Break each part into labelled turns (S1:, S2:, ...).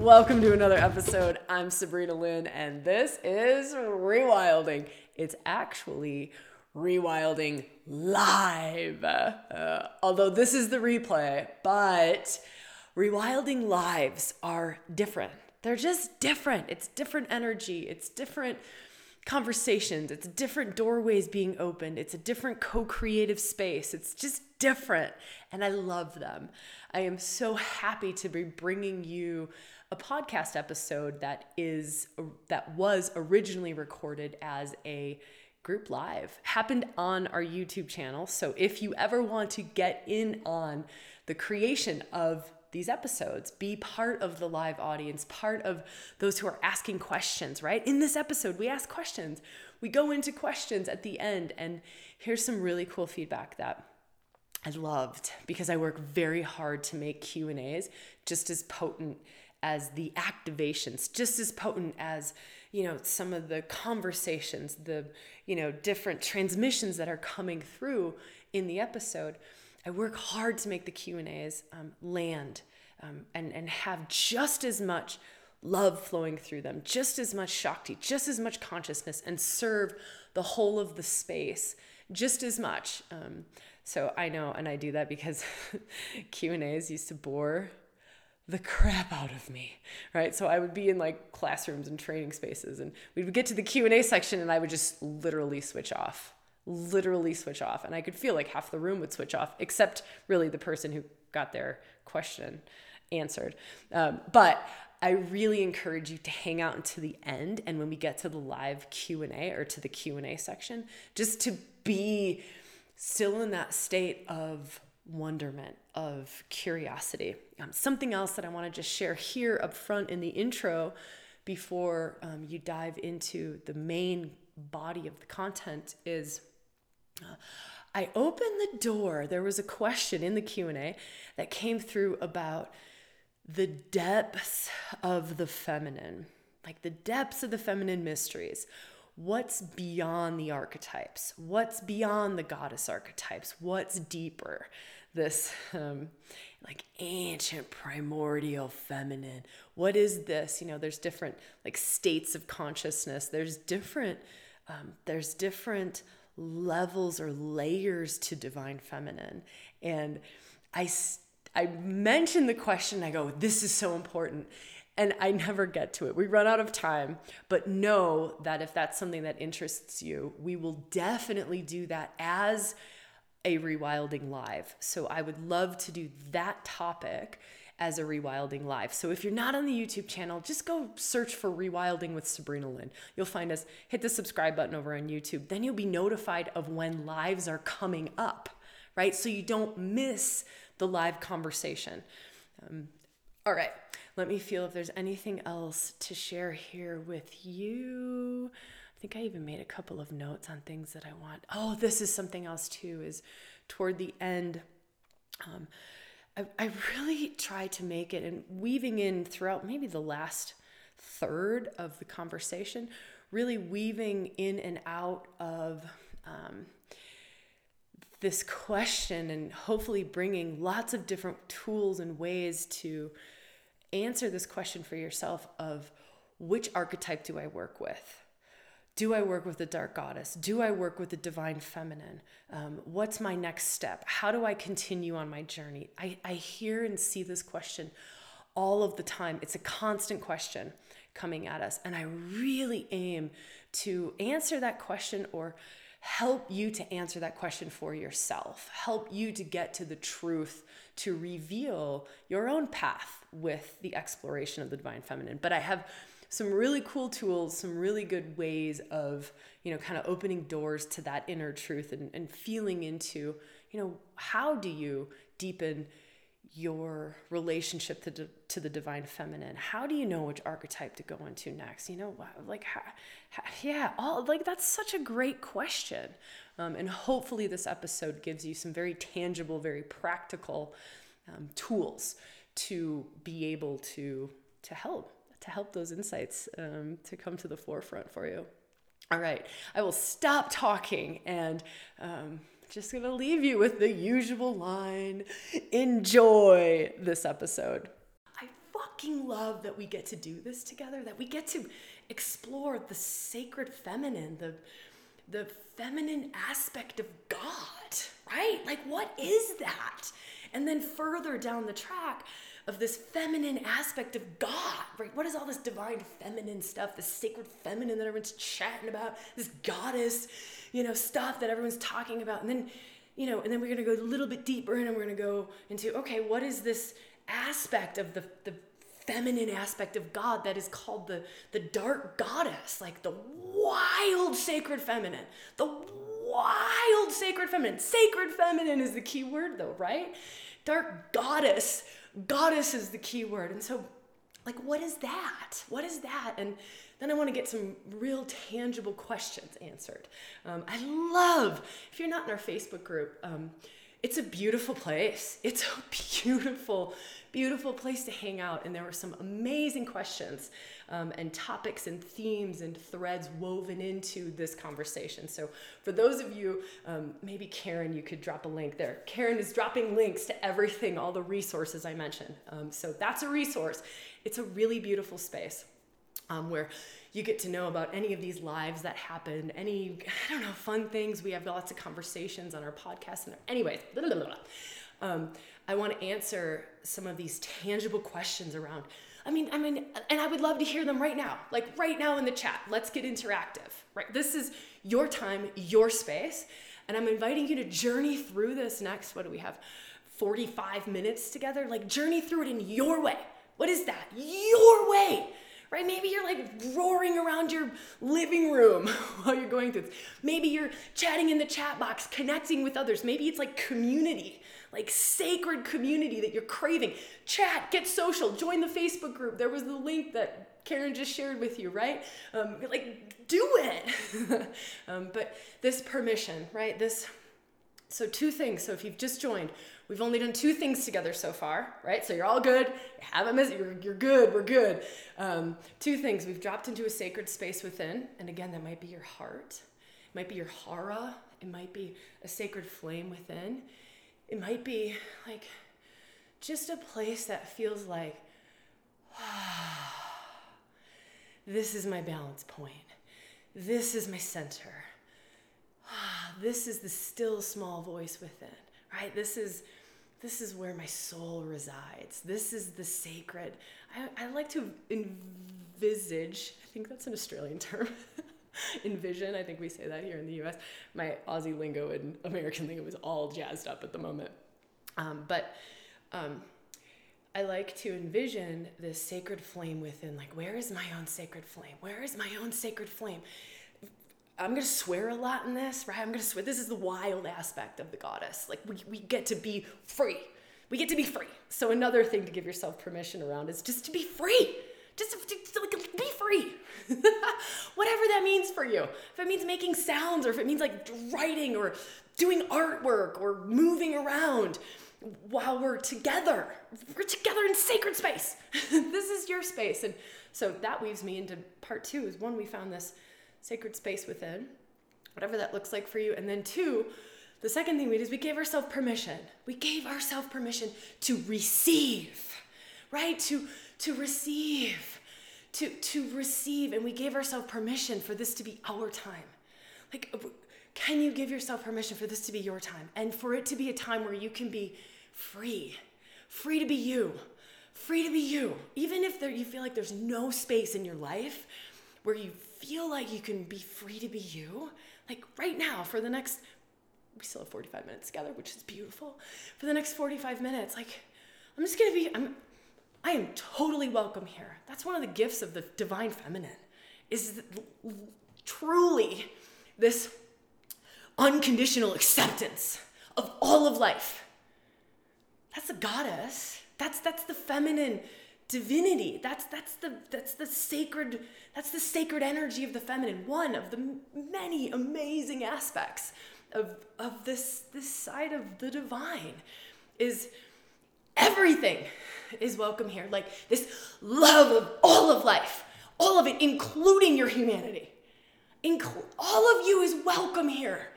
S1: Welcome to another episode. I'm Sabrina Lynn, and this is Rewilding. It's actually Rewilding Live. Uh, although this is the replay, but Rewilding Lives are different. They're just different. It's different energy, it's different conversations, it's different doorways being opened, it's a different co creative space. It's just different, and I love them. I am so happy to be bringing you a podcast episode that is that was originally recorded as a group live happened on our YouTube channel. So if you ever want to get in on the creation of these episodes, be part of the live audience, part of those who are asking questions, right? In this episode, we ask questions. We go into questions at the end and here's some really cool feedback that I loved because I work very hard to make Q&As just as potent as the activations, just as potent as, you know, some of the conversations, the, you know, different transmissions that are coming through in the episode. I work hard to make the Q&As um, land um, and, and have just as much love flowing through them, just as much Shakti, just as much consciousness, and serve the whole of the space just as much. Um, so I know, and I do that because Q and A's used to bore the crap out of me, right? So I would be in like classrooms and training spaces, and we would get to the Q and A section, and I would just literally switch off, literally switch off, and I could feel like half the room would switch off, except really the person who got their question answered. Um, but I really encourage you to hang out until the end, and when we get to the live Q and A or to the Q and A section, just to be still in that state of wonderment, of curiosity. Um, something else that I want to just share here up front in the intro before um, you dive into the main body of the content is uh, I opened the door. There was a question in the Q&A that came through about the depths of the feminine, like the depths of the feminine mysteries what's beyond the archetypes? What's beyond the goddess archetypes? What's deeper? This um, like ancient primordial feminine. What is this? You know, there's different like states of consciousness. There's different um, there's different levels or layers to divine feminine. And I I mentioned the question. I go, this is so important and I never get to it. We run out of time, but know that if that's something that interests you, we will definitely do that as a rewilding live. So I would love to do that topic as a rewilding live. So if you're not on the YouTube channel, just go search for rewilding with Sabrina Lynn. You'll find us. Hit the subscribe button over on YouTube. Then you'll be notified of when lives are coming up, right? So you don't miss the live conversation. Um, all right. Let me feel if there's anything else to share here with you. I think I even made a couple of notes on things that I want. Oh, this is something else too, is toward the end. Um, I, I really try to make it and weaving in throughout maybe the last third of the conversation, really weaving in and out of um, this question and hopefully bringing lots of different tools and ways to answer this question for yourself of which archetype do I work with? Do I work with the dark goddess? Do I work with the divine feminine? Um, what's my next step? How do I continue on my journey? I, I hear and see this question all of the time. It's a constant question coming at us. And I really aim to answer that question or help you to answer that question for yourself, help you to get to the truth, to reveal your own path with the exploration of the divine feminine. But I have some really cool tools, some really good ways of, you know, kind of opening doors to that inner truth and, and feeling into, you know, how do you deepen your relationship to, to the divine feminine? How do you know which archetype to go into next? You know like how, how, yeah all like that's such a great question. Um, and hopefully this episode gives you some very tangible very practical um, tools to be able to to help to help those insights um, to come to the forefront for you all right i will stop talking and um, just gonna leave you with the usual line enjoy this episode. I fucking love that we get to do this together, that we get to explore the sacred feminine, the the feminine aspect of God, right? Like what is that? And then further down the track of this feminine aspect of God, right? What is all this divine feminine stuff, this sacred feminine that everyone's chatting about, this goddess, you know, stuff that everyone's talking about. And then, you know, and then we're gonna go a little bit deeper in and we're gonna go into, okay, what is this aspect of the, the feminine aspect of God that is called the, the dark goddess, like the wild sacred feminine, the wild sacred feminine. Sacred feminine is the key word though, right? Dark goddess, goddess is the key word. And so, like, what is that? What is that? And then I want to get some real tangible questions answered. Um, I love, if you're not in our Facebook group, um, it's a beautiful place. It's a beautiful, beautiful place to hang out. And there were some amazing questions um, and topics and themes and threads woven into this conversation. So, for those of you, um, maybe Karen, you could drop a link there. Karen is dropping links to everything, all the resources I mentioned. Um, so, that's a resource. It's a really beautiful space um, where you get to know about any of these lives that happen, any, I don't know, fun things. We have lots of conversations on our podcast. And anyways, blah, blah, blah. Um, I want to answer some of these tangible questions around. I mean, I mean, and I would love to hear them right now, like right now in the chat. Let's get interactive, right? This is your time, your space. And I'm inviting you to journey through this next, what do we have? 45 minutes together? Like, journey through it in your way. What is that? Your way right? Maybe you're like roaring around your living room while you're going through this. Maybe you're chatting in the chat box, connecting with others. Maybe it's like community, like sacred community that you're craving. Chat, get social, join the Facebook group. There was the link that Karen just shared with you, right? Um, like, do it. um, but this permission, right? This, so two things. So if you've just joined, We've only done two things together so far, right? So you're all good. You haven't missed. You're, you're good. We're good. Um, two things. We've dropped into a sacred space within, and again, that might be your heart. It might be your hara. It might be a sacred flame within. It might be like just a place that feels like, this is my balance point. This is my center. This is the still small voice within, right? This is this is where my soul resides. This is the sacred. I, I like to envisage, I think that's an Australian term. Envision, I think we say that here in the US. My Aussie lingo and American lingo is all jazzed up at the moment. Um, but um, I like to envision this sacred flame within, like, where is my own sacred flame? Where is my own sacred flame? I'm gonna swear a lot in this, right? I'm gonna swear. This is the wild aspect of the goddess. Like we, we get to be free. We get to be free. So another thing to give yourself permission around is just to be free. Just, to, just to, like, be free. Whatever that means for you. If it means making sounds, or if it means like writing, or doing artwork, or moving around while we're together. We're together in sacred space. this is your space. And so that weaves me into part two. Is one we found this sacred space within, whatever that looks like for you. And then two, the second thing we did is we gave ourselves permission. We gave ourselves permission to receive, right? To to receive, to to receive, and we gave ourselves permission for this to be our time. Like, can you give yourself permission for this to be your time, and for it to be a time where you can be free, free to be you, free to be you, even if there, you feel like there's no space in your life where you feel like you can be free to be you, like right now for the next, we still have 45 minutes together, which is beautiful. For the next 45 minutes, like, I'm just gonna be, I'm, I am totally welcome here. That's one of the gifts of the divine feminine, is truly this unconditional acceptance of all of life. That's a goddess. That's that's the feminine divinity. That's that's the that's the sacred that's the sacred energy of the feminine. One of the many amazing aspects of of this this side of the divine is everything is welcome here. Like this love of all of life, all of it, including your humanity. All of you is welcome here,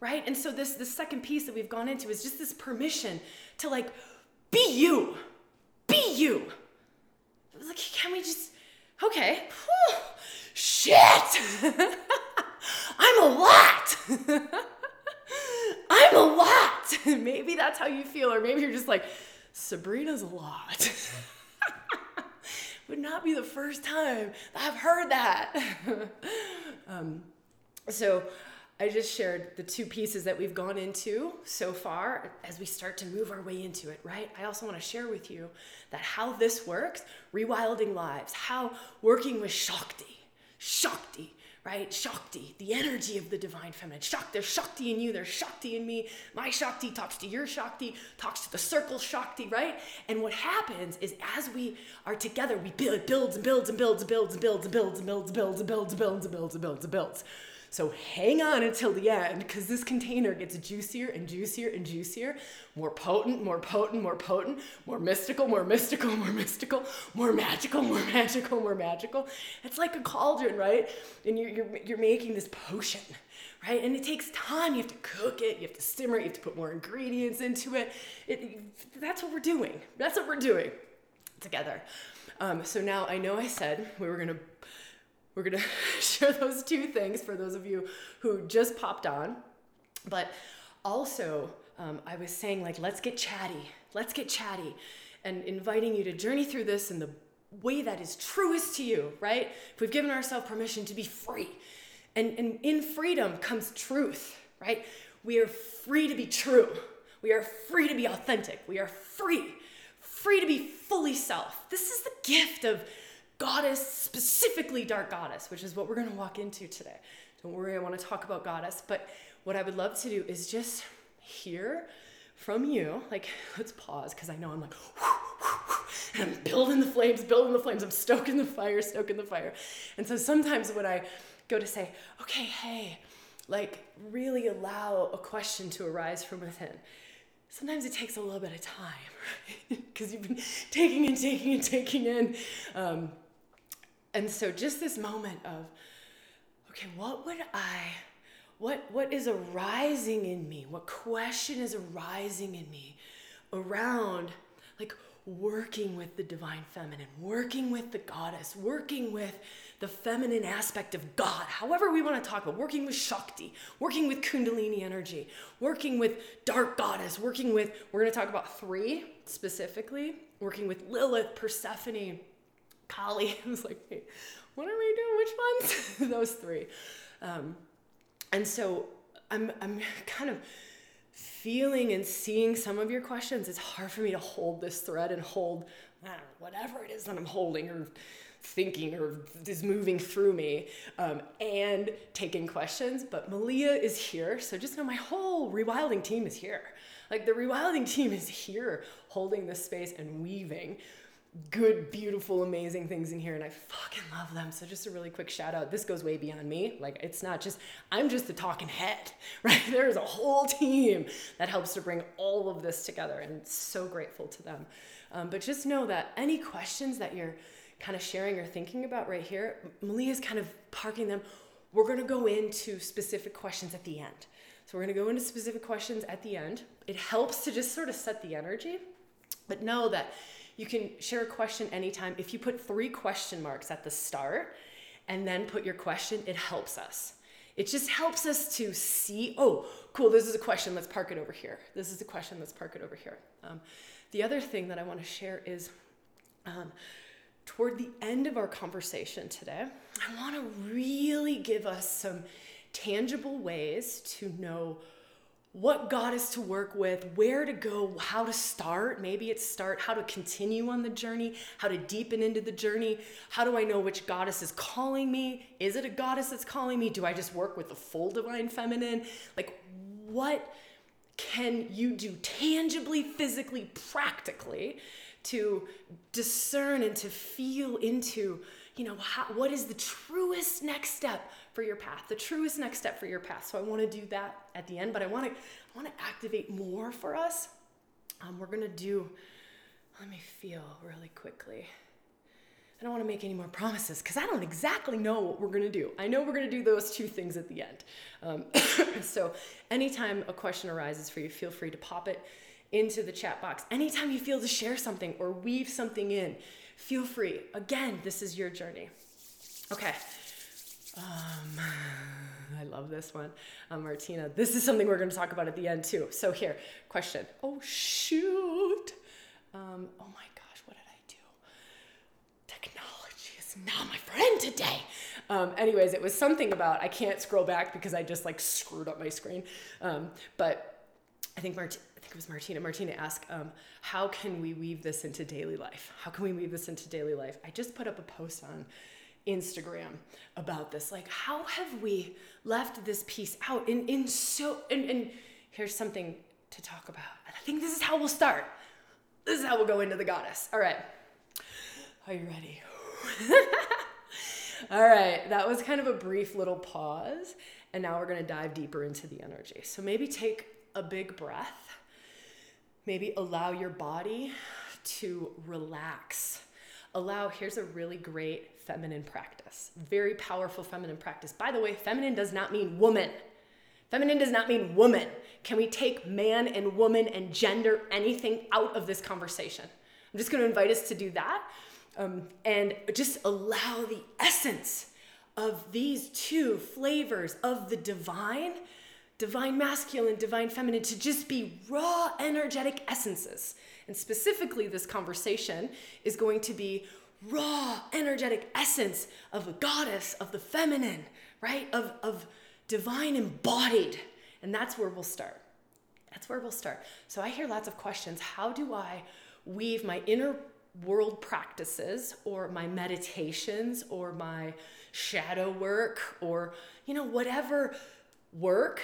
S1: right? And so this the second piece that we've gone into is just this permission to like be you, be you Like, can we just, okay, whew, shit, I'm a lot. I'm a lot. maybe that's how you feel, or maybe you're just like, Sabrina's a lot. Would not be the first time I've heard that. um, so, I just shared the two pieces that we've gone into so far as we start to move our way into it, right? I also want to share with you that how this works, rewilding lives, how working with Shakti, Shakti, right? Shakti, the energy of the divine feminine. Shakti, there's Shakti in you, there's Shakti in me. My Shakti talks to your Shakti, talks to the circle Shakti, right? And what happens is as we are together, we build, it builds and builds and builds and builds and builds and builds and builds and builds and builds and builds and builds and builds and builds. So hang on until the end because this container gets juicier and juicier and juicier, more potent, more potent, more potent, more mystical, more mystical, more mystical, more magical, more magical, more magical. It's like a cauldron, right? And you're, you're, you're making this potion, right? And it takes time. You have to cook it, you have to simmer it, you have to put more ingredients into it. it that's what we're doing. That's what we're doing together. Um, so now I know I said we were going to we're going to share those two things for those of you who just popped on. But also, um, I was saying, like, let's get chatty. Let's get chatty. And inviting you to journey through this in the way that is truest to you, right? If we've given ourselves permission to be free. And, and in freedom comes truth, right? We are free to be true. We are free to be authentic. We are free, free to be fully self. This is the gift of goddess, specifically dark goddess, which is what we're going to walk into today. Don't worry, I want to talk about goddess, but what I would love to do is just hear from you. Like, let's pause because I know I'm like, and I'm building the flames, building the flames. I'm stoking the fire, stoking the fire. And so sometimes when I go to say, okay, hey, like really allow a question to arise from within. Sometimes it takes a little bit of time because you've been taking and taking and taking in. Um, and so just this moment of, okay, what would I, what, what is arising in me? What question is arising in me around like working with the divine feminine, working with the goddess, working with the feminine aspect of God, however we want to talk about, working with Shakti, working with Kundalini energy, working with dark goddess, working with, we're going to talk about three specifically, working with Lilith, Persephone, Kali. I was like, hey, what are we doing? Which ones? Those three. Um, and so I'm, I'm kind of feeling and seeing some of your questions. It's hard for me to hold this thread and hold know, whatever it is that I'm holding or thinking or is moving through me um, and taking questions. But Malia is here. So just know my whole rewilding team is here. Like the rewilding team is here holding this space and weaving good, beautiful, amazing things in here, and I fucking love them. So, just a really quick shout out. This goes way beyond me. Like, it's not just, I'm just the talking head, right? There's a whole team that helps to bring all of this together, and so grateful to them. Um, but just know that any questions that you're kind of sharing or thinking about right here, Malia's kind of parking them. We're gonna go into specific questions at the end. So, we're gonna go into specific questions at the end. It helps to just sort of set the energy, but know that you can share a question anytime. If you put three question marks at the start and then put your question, it helps us. It just helps us to see, oh, cool, this is a question, let's park it over here. This is a question, let's park it over here. Um, the other thing that I want to share is um, toward the end of our conversation today, I want to really give us some tangible ways to know what goddess to work with, where to go, how to start. Maybe it's start, how to continue on the journey, how to deepen into the journey. How do I know which goddess is calling me? Is it a goddess that's calling me? Do I just work with the full divine feminine? Like, what can you do tangibly, physically, practically to discern and to feel into, you know, how, what is the truest next step for your path, the truest next step for your path. So I want to do that at the end, but I want to I want to activate more for us. Um, we're gonna do. Let me feel really quickly. I don't want to make any more promises because I don't exactly know what we're going to do. I know we're going to do those two things at the end. Um, so, anytime a question arises for you, feel free to pop it into the chat box. Anytime you feel to share something or weave something in, feel free. Again, this is your journey. Okay. Um, I love this one. Um, Martina, this is something we're going to talk about at the end too. So, here, question. Oh, shoot. Um, oh my gosh, what did I do? Technology is not my friend today. Um, anyways, it was something about, I can't scroll back because I just like screwed up my screen. Um, but I think Martina, I think it was Martina. Martina asked, um, "How can we weave this into daily life? How can we weave this into daily life?" I just put up a post on Instagram about this. Like, how have we left this piece out? In in so and, and here's something to talk about. I think this is how we'll start. This is how we'll go into the goddess. All right. Are you ready? All right, that was kind of a brief little pause, and now we're to dive deeper into the energy. So maybe take a big breath. Maybe allow your body to relax. Allow, here's a really great feminine practice, very powerful feminine practice. By the way, feminine does not mean woman. Feminine does not mean woman. Can we take man and woman and gender, anything out of this conversation? I'm just going to invite us to do that um, and just allow the essence of these two flavors of the divine divine masculine, divine feminine, to just be raw energetic essences. And specifically, this conversation is going to be raw energetic essence of a goddess, of the feminine, right? Of, of divine embodied. And that's where we'll start. That's where we'll start. So I hear lots of questions. How do I weave my inner world practices or my meditations or my shadow work or, you know, whatever work.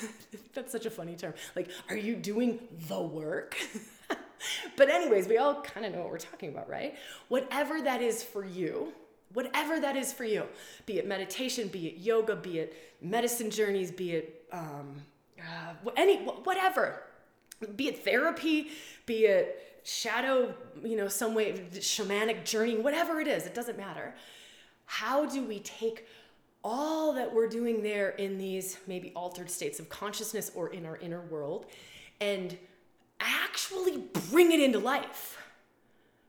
S1: That's such a funny term. Like, are you doing the work? but, anyways, we all kind of know what we're talking about, right? Whatever that is for you, whatever that is for you, be it meditation, be it yoga, be it medicine journeys, be it um, uh, any, whatever, be it therapy, be it shadow, you know, some way, shamanic journey, whatever it is, it doesn't matter. How do we take all that we're doing there in these maybe altered states of consciousness or in our inner world and actually bring it into life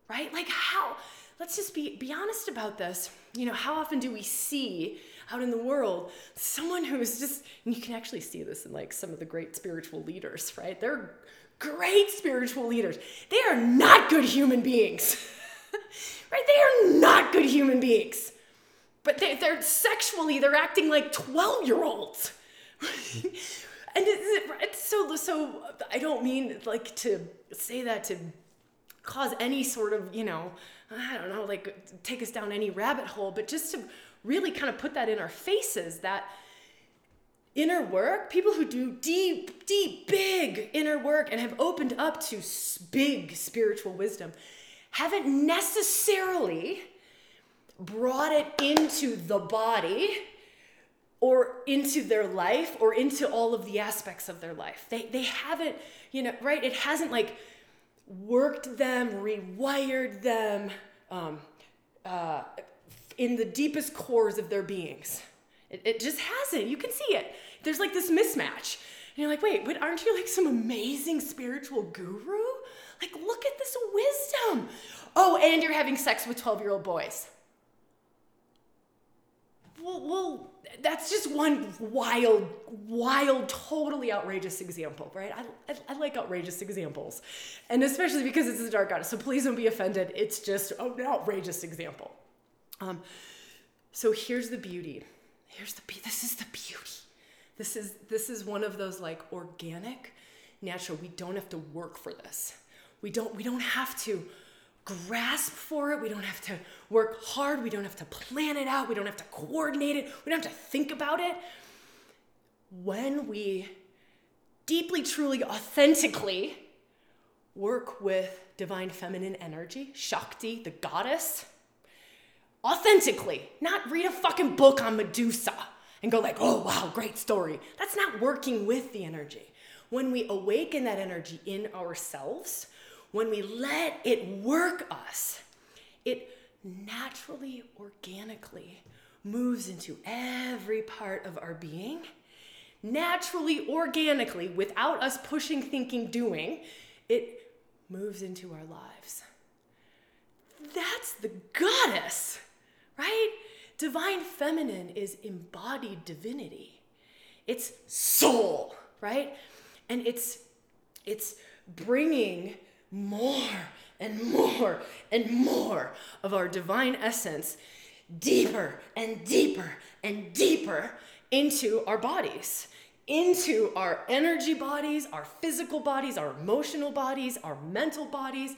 S1: right? Like how let's just be be honest about this. You know how often do we see out in the world someone who's just and you can actually see this in like some of the great spiritual leaders right? They're great spiritual leaders. They are not good human beings right? They are not good human beings. But they, they're sexually they're acting like 12 year olds and it's, it's so so i don't mean like to say that to cause any sort of you know i don't know like take us down any rabbit hole but just to really kind of put that in our faces that inner work people who do deep deep big inner work and have opened up to big spiritual wisdom haven't necessarily brought it into the body or into their life or into all of the aspects of their life. They, they haven't, you know, right? It hasn't like worked them, rewired them um, uh, in the deepest cores of their beings. It, it just hasn't. You can see it. There's like this mismatch. And you're like, wait, but aren't you like some amazing spiritual guru? Like, look at this wisdom. Oh, and you're having sex with 12 year old boys well, well, that's just one wild, wild, totally outrageous example, right? I, I, I, like outrageous examples, and especially because it's a dark goddess. So please don't be offended. It's just an outrageous example. Um, so here's the beauty. Here's the this is the beauty. This is this is one of those like organic, natural. We don't have to work for this. We don't we don't have to grasp for it. We don't have to work hard. We don't have to plan it out. We don't have to coordinate it. We don't have to think about it. When we deeply, truly, authentically work with divine feminine energy, Shakti, the goddess, authentically, not read a fucking book on Medusa and go like, oh wow, great story. That's not working with the energy. When we awaken that energy in ourselves, when we let it work us, it naturally, organically moves into every part of our being, naturally, organically, without us pushing, thinking, doing. it moves into our lives. That's the goddess, right? Divine feminine is embodied divinity. It's soul, right? And it's it's bringing more and more and more of our divine essence deeper and deeper and deeper into our bodies, into our energy bodies, our physical bodies, our emotional bodies, our mental bodies,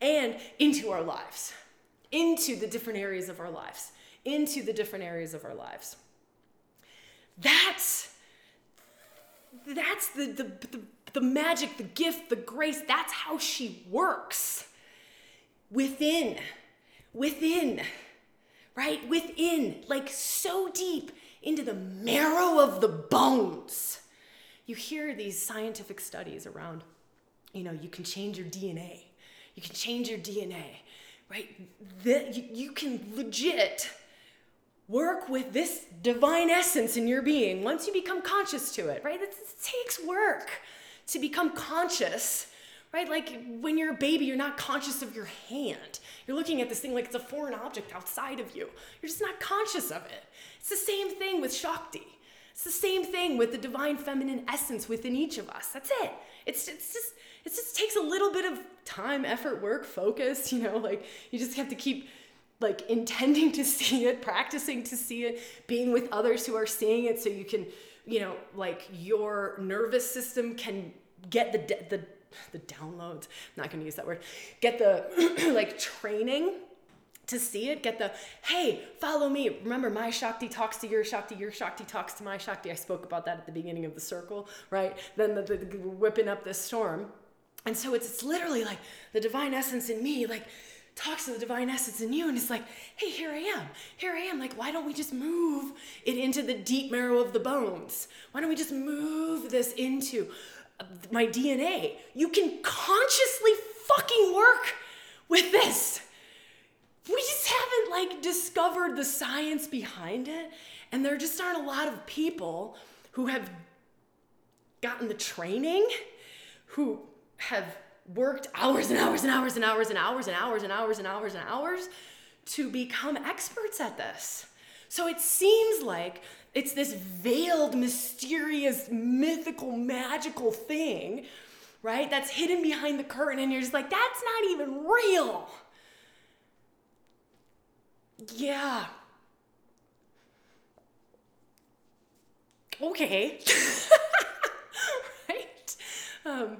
S1: and into our lives, into the different areas of our lives, into the different areas of our lives. That's that's the, the, the, the magic, the gift, the grace. That's how she works within, within, right? Within, like so deep into the marrow of the bones. You hear these scientific studies around, you know, you can change your DNA. You can change your DNA, right? That you, you can legit work with this divine essence in your being once you become conscious to it, right? It takes work to become conscious right? Like when you're a baby, you're not conscious of your hand. You're looking at this thing like it's a foreign object outside of you. You're just not conscious of it. It's the same thing with Shakti. It's the same thing with the divine feminine essence within each of us. That's it. It's, it's just it just takes a little bit of time, effort, work, focus, you know, like you just have to keep like intending to see it, practicing to see it, being with others who are seeing it so you can, you know, like your nervous system can get the the the downloads. I'm not going to use that word. Get the like training to see it, get the, hey, follow me. Remember, my Shakti talks to your Shakti, your Shakti talks to my Shakti. I spoke about that at the beginning of the circle, right? Then the, the, the whipping up this storm. And so it's, it's literally like the divine essence in me, like, talks to the divine essence in you and it's like, hey, here I am. Here I am. Like, why don't we just move it into the deep marrow of the bones? Why don't we just move this into uh, my DNA. You can consciously fucking work with this. We just haven't like discovered the science behind it. And there just aren't a lot of people who have gotten the training, who have worked hours and hours and hours and hours and hours and hours and hours and hours and hours to become experts at this. So it seems like it's this veiled, mysterious, mythical, magical thing, right? That's hidden behind the curtain, and you're just like, that's not even real. Yeah. Okay. right? Um,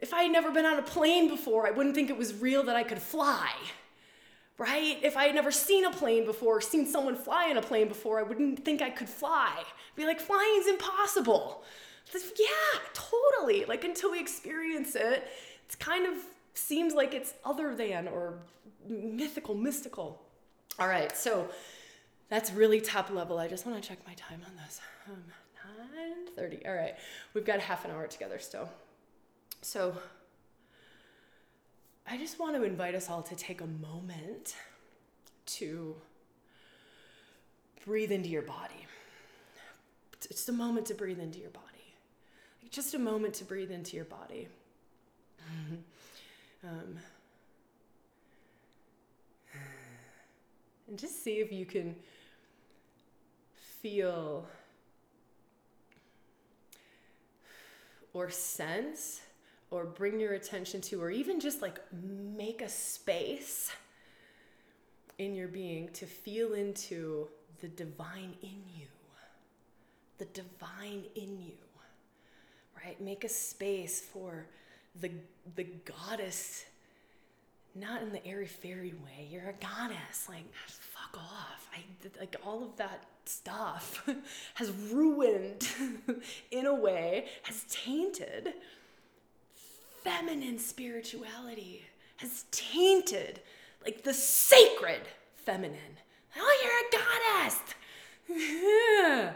S1: if I had never been on a plane before, I wouldn't think it was real that I could fly right? If I had never seen a plane before, seen someone fly in a plane before, I wouldn't think I could fly. I'd be like, flying's impossible. Yeah, totally. Like until we experience it, it's kind of seems like it's other than or mythical, mystical. All right, so that's really top level. I just want to check my time on this. Um, 9:30. All right, we've got half an hour together still. So I just want to invite us all to take a moment to breathe into your body. It's a moment to breathe into your body. just a moment to breathe into your body. um, and just see if you can feel or sense or bring your attention to, or even just like make a space in your being to feel into the divine in you. The divine in you, right? Make a space for the, the goddess, not in the airy fairy way. You're a goddess. Like, fuck off. I, like, all of that stuff has ruined, in a way, has tainted feminine spirituality has tainted like the sacred feminine. Oh, you're a goddess.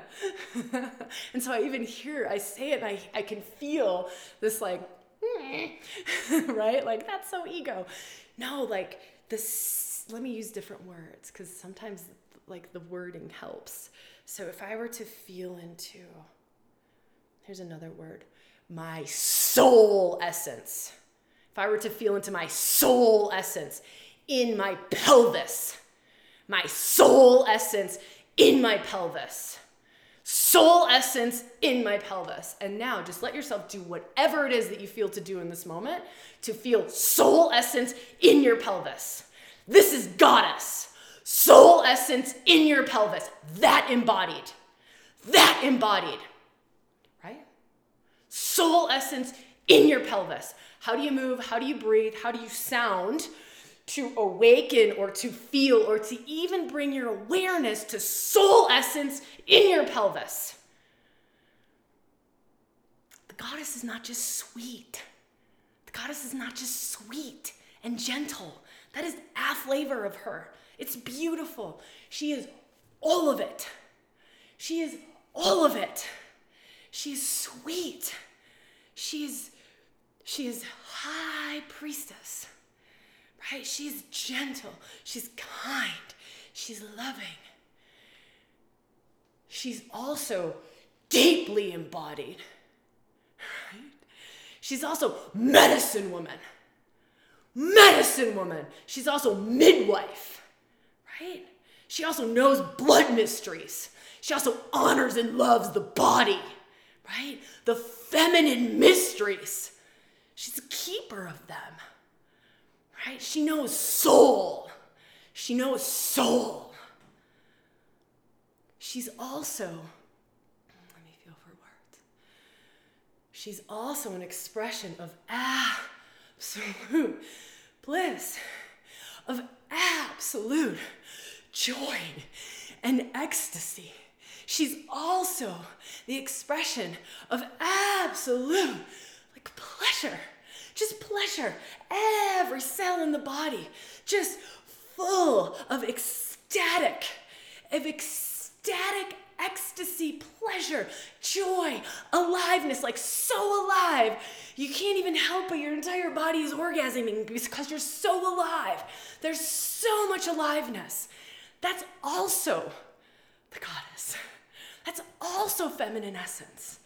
S1: and so I even hear, I say it and I, I can feel this like, right? Like that's so ego. No, like this, let me use different words because sometimes like the wording helps. So if I were to feel into, here's another word my soul essence. if I were to feel into my soul essence in my pelvis, my soul essence in my pelvis, soul essence in my pelvis. And now just let yourself do whatever it is that you feel to do in this moment to feel soul essence in your pelvis. This is goddess. Soul essence in your pelvis. That embodied. That embodied. Soul essence in your pelvis. How do you move? How do you breathe? How do you sound to awaken or to feel or to even bring your awareness to soul essence in your pelvis? The goddess is not just sweet. The goddess is not just sweet and gentle. That is a flavor of her. It's beautiful. She is all of it. She is all of it. She's sweet. She's she is high priestess. Right? She's gentle. She's kind. She's loving. She's also deeply embodied. Right? She's also medicine woman. Medicine woman. She's also midwife. Right? She also knows blood mysteries. She also honors and loves the body. Right? The feminine mysteries. She's a keeper of them. Right? She knows soul. She knows soul. She's also, let me feel for words. She's also an expression of absolute bliss, of absolute joy and ecstasy. She's also the expression of absolute like pleasure just pleasure. Every cell in the body just full of ecstatic, of ecstatic ecstasy, pleasure, joy, aliveness, like so alive. You can't even help but your entire body is orgasming because you're so alive. There's so much aliveness. That's also the goddess. That's also feminine essence,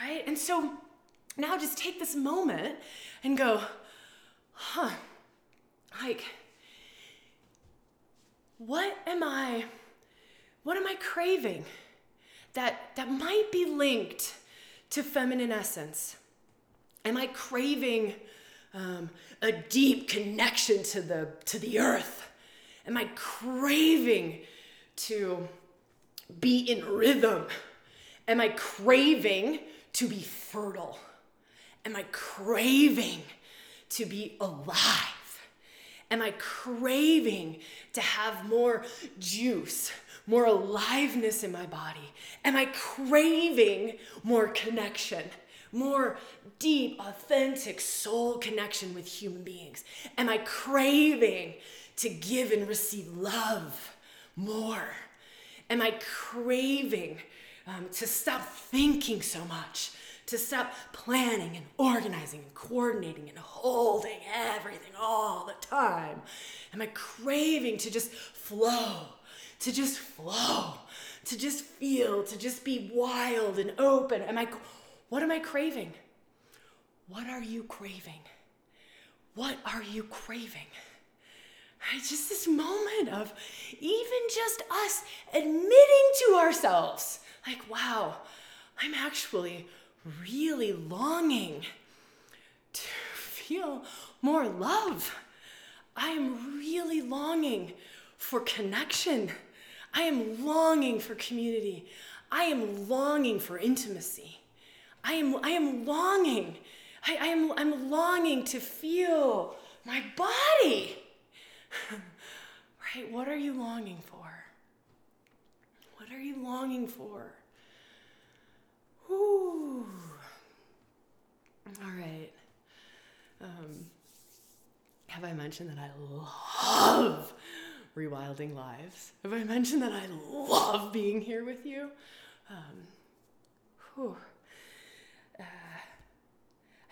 S1: right? And so now just take this moment and go, huh, like, what am I, what am I craving that, that might be linked to feminine essence? Am I craving um, a deep connection to the, to the earth? Am I craving to be in rhythm? Am I craving to be fertile? Am I craving to be alive? Am I craving to have more juice, more aliveness in my body? Am I craving more connection, more deep, authentic soul connection with human beings? Am I craving to give and receive love more? Am I craving um, to stop thinking so much? to stop planning and organizing and coordinating and holding everything all the time? Am I craving to just flow, to just flow, to just feel, to just be wild and open? Am I what am I craving? What are you craving? What are you craving? Just this moment of even just us admitting to ourselves, like, wow, I'm actually really longing to feel more love. I am really longing for connection. I am longing for community. I am longing for intimacy. I am, I am longing. I, I am, I'm longing to feel my body. right? What are you longing for? What are you longing for? Ooh. All right. Um, have I mentioned that I love rewilding lives? Have I mentioned that I love being here with you? Um, whew. Uh,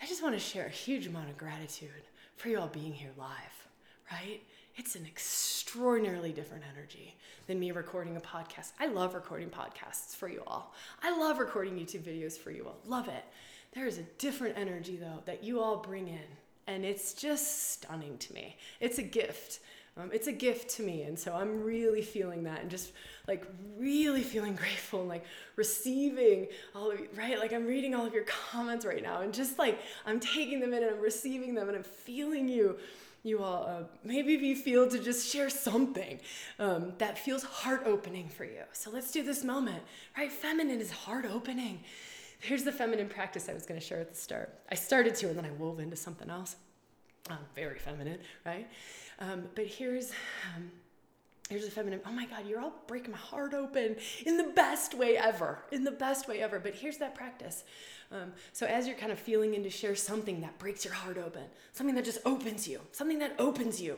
S1: I just want to share a huge amount of gratitude for you all being here live, right? It's an extraordinarily different energy than me recording a podcast. I love recording podcasts for you all. I love recording YouTube videos for you all. Love it. There is a different energy though that you all bring in and it's just stunning to me. It's a gift. Um, it's a gift to me. And so I'm really feeling that and just like really feeling grateful and like receiving all of you, right? Like I'm reading all of your comments right now and just like I'm taking them in and I'm receiving them and I'm feeling you. You all, uh, maybe you feel to just share something um, that feels heart opening for you. So let's do this moment, right? Feminine is heart opening. Here's the feminine practice I was going to share at the start. I started to, and then I wove into something else. Um, very feminine, right? Um, but here's um, here's a feminine. Oh my God, you're all breaking my heart open in the best way ever, in the best way ever. But here's that practice. Um, so as you're kind of feeling in to share something that breaks your heart open, something that just opens you, something that opens you,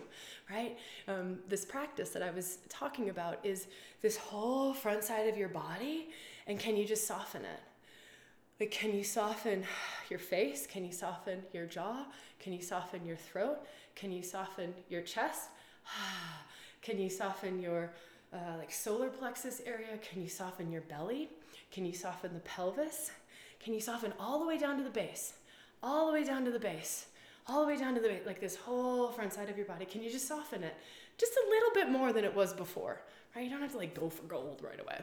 S1: right? Um, this practice that I was talking about is this whole front side of your body, and can you just soften it? Like, can you soften your face? Can you soften your jaw? Can you soften your throat? Can you soften your chest? Can you soften your uh, like solar plexus area? Can you soften your belly? Can you soften the pelvis? Can you soften all the way down to the base? All the way down to the base. All the way down to the base, like this whole front side of your body. Can you just soften it just a little bit more than it was before? Right? You don't have to like go for gold right away,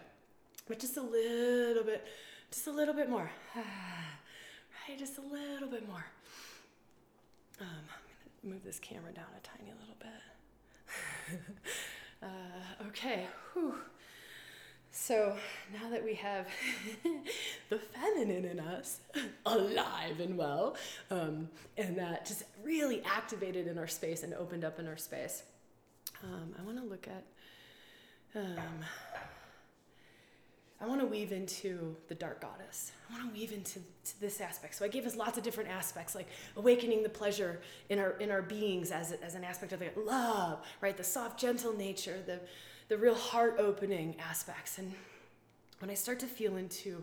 S1: but just a little bit, just a little bit more. right? Just a little bit more. Um, I'm gonna move this camera down a tiny little bit. uh, okay. Whew. So now that we have the feminine in us alive and well, um, and that just really activated in our space and opened up in our space, um, I want to look at. Um, I want to weave into the dark goddess. I want to weave into this aspect. So I gave us lots of different aspects, like awakening the pleasure in our in our beings as, as an aspect of the love, right? The soft, gentle nature, the the real heart opening aspects. And when I start to feel into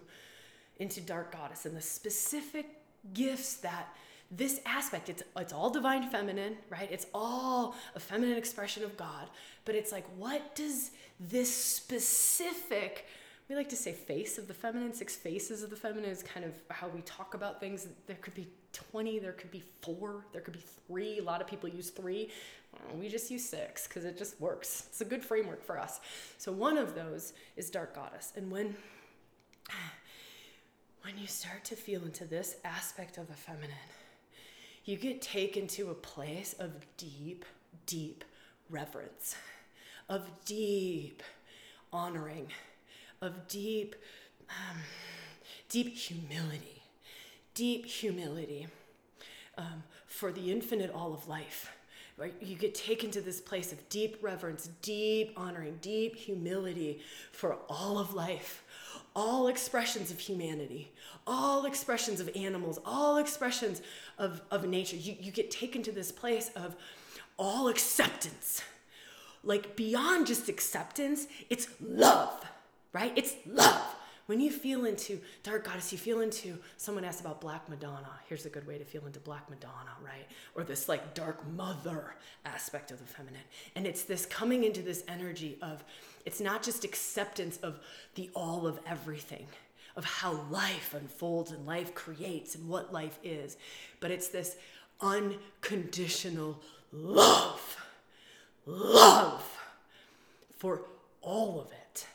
S1: into dark goddess and the specific gifts that this aspect it's it's all divine feminine right it's all a feminine expression of god but it's like what does this specific we like to say face of the feminine, six faces of the feminine is kind of how we talk about things. There could be 20, there could be four, there could be three. A lot of people use three. We just use six because it just works. It's a good framework for us. So one of those is dark goddess. And when when you start to feel into this aspect of the feminine, you get taken to a place of deep, deep reverence, of deep honoring of deep, um, deep humility, deep humility um, for the infinite all of life. Right? You get taken to this place of deep reverence, deep honoring, deep humility for all of life, all expressions of humanity, all expressions of animals, all expressions of, of nature. You, you get taken to this place of all acceptance. Like beyond just acceptance, it's love right? It's love. When you feel into dark goddess, you feel into someone asked about Black Madonna. Here's a good way to feel into Black Madonna, right? Or this like dark mother aspect of the feminine. And it's this coming into this energy of it's not just acceptance of the all of everything, of how life unfolds and life creates and what life is, but it's this unconditional love. Love for all of it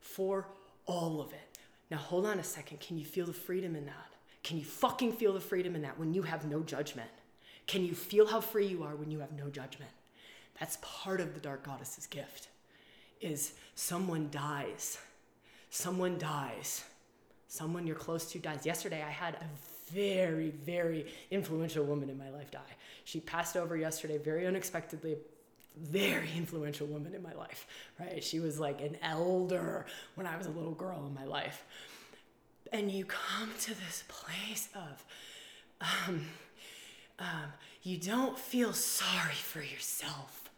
S1: for all of it. Now, hold on a second. Can you feel the freedom in that? Can you fucking feel the freedom in that when you have no judgment? Can you feel how free you are when you have no judgment? That's part of the dark goddess's gift. Is someone dies. Someone dies. Someone you're close to dies. Yesterday I had a very very influential woman in my life die. She passed over yesterday very unexpectedly very influential woman in my life, right? She was like an elder when I was a little girl in my life. And you come to this place of, um, um, you don't feel sorry for yourself.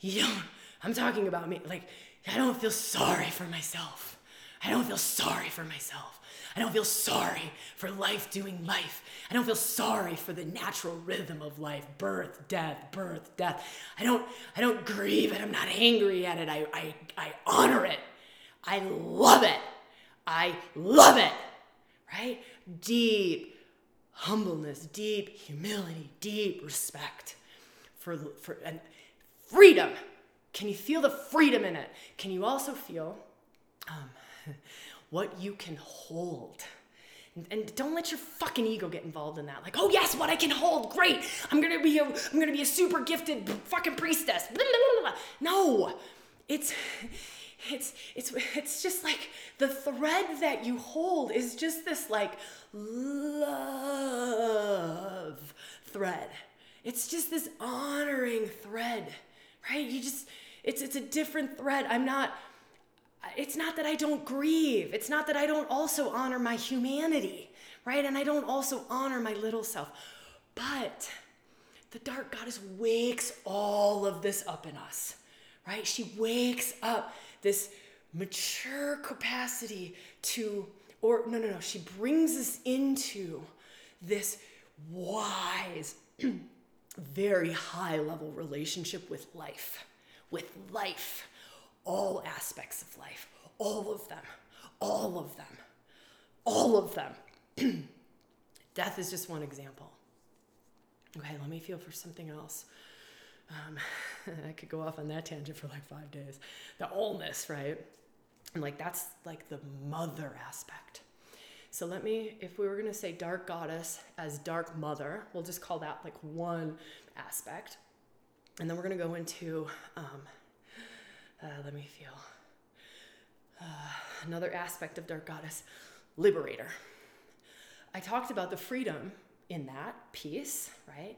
S1: You don't, I'm talking about me, like, I don't feel sorry for myself. I don't feel sorry for myself. I don't feel sorry for life doing life. I don't feel sorry for the natural rhythm of life, birth, death, birth, death. I don't I don't grieve it. I'm not angry at it. I I, I honor it. I love it. I love it. Right? Deep humbleness, deep humility, deep respect for, for and freedom. Can you feel the freedom in it? Can you also feel um, what you can hold? And, don't let your fucking ego get involved in that. Like, oh yes, what I can hold, great. I'm gonna be a, I'm gonna be a super gifted fucking priestess. Blah, blah, blah, no, it's it's it's it's just like the thread that you hold is just this like love thread. It's just this honoring thread, right? You just it's it's a different thread. I'm not it's not that I don't grieve. It's not that I don't also honor my humanity, right? And I don't also honor my little self. But the dark goddess wakes all of this up in us, right? She wakes up this mature capacity to, or no, no, no, she brings us into this wise, very high level relationship with life, with life, all aspects of life, all of them, all of them, all of them. Death is just one example. Okay, let me feel for something else. Um, I could go off on that tangent for like five days. The allness, right? And like that's like the mother aspect. So let me, if we were gonna say dark goddess as dark mother, we'll just call that like one aspect. And then we're gonna go into, um, uh, let me feel, uh, another aspect of dark goddess, liberator. I talked about the freedom in that piece, right?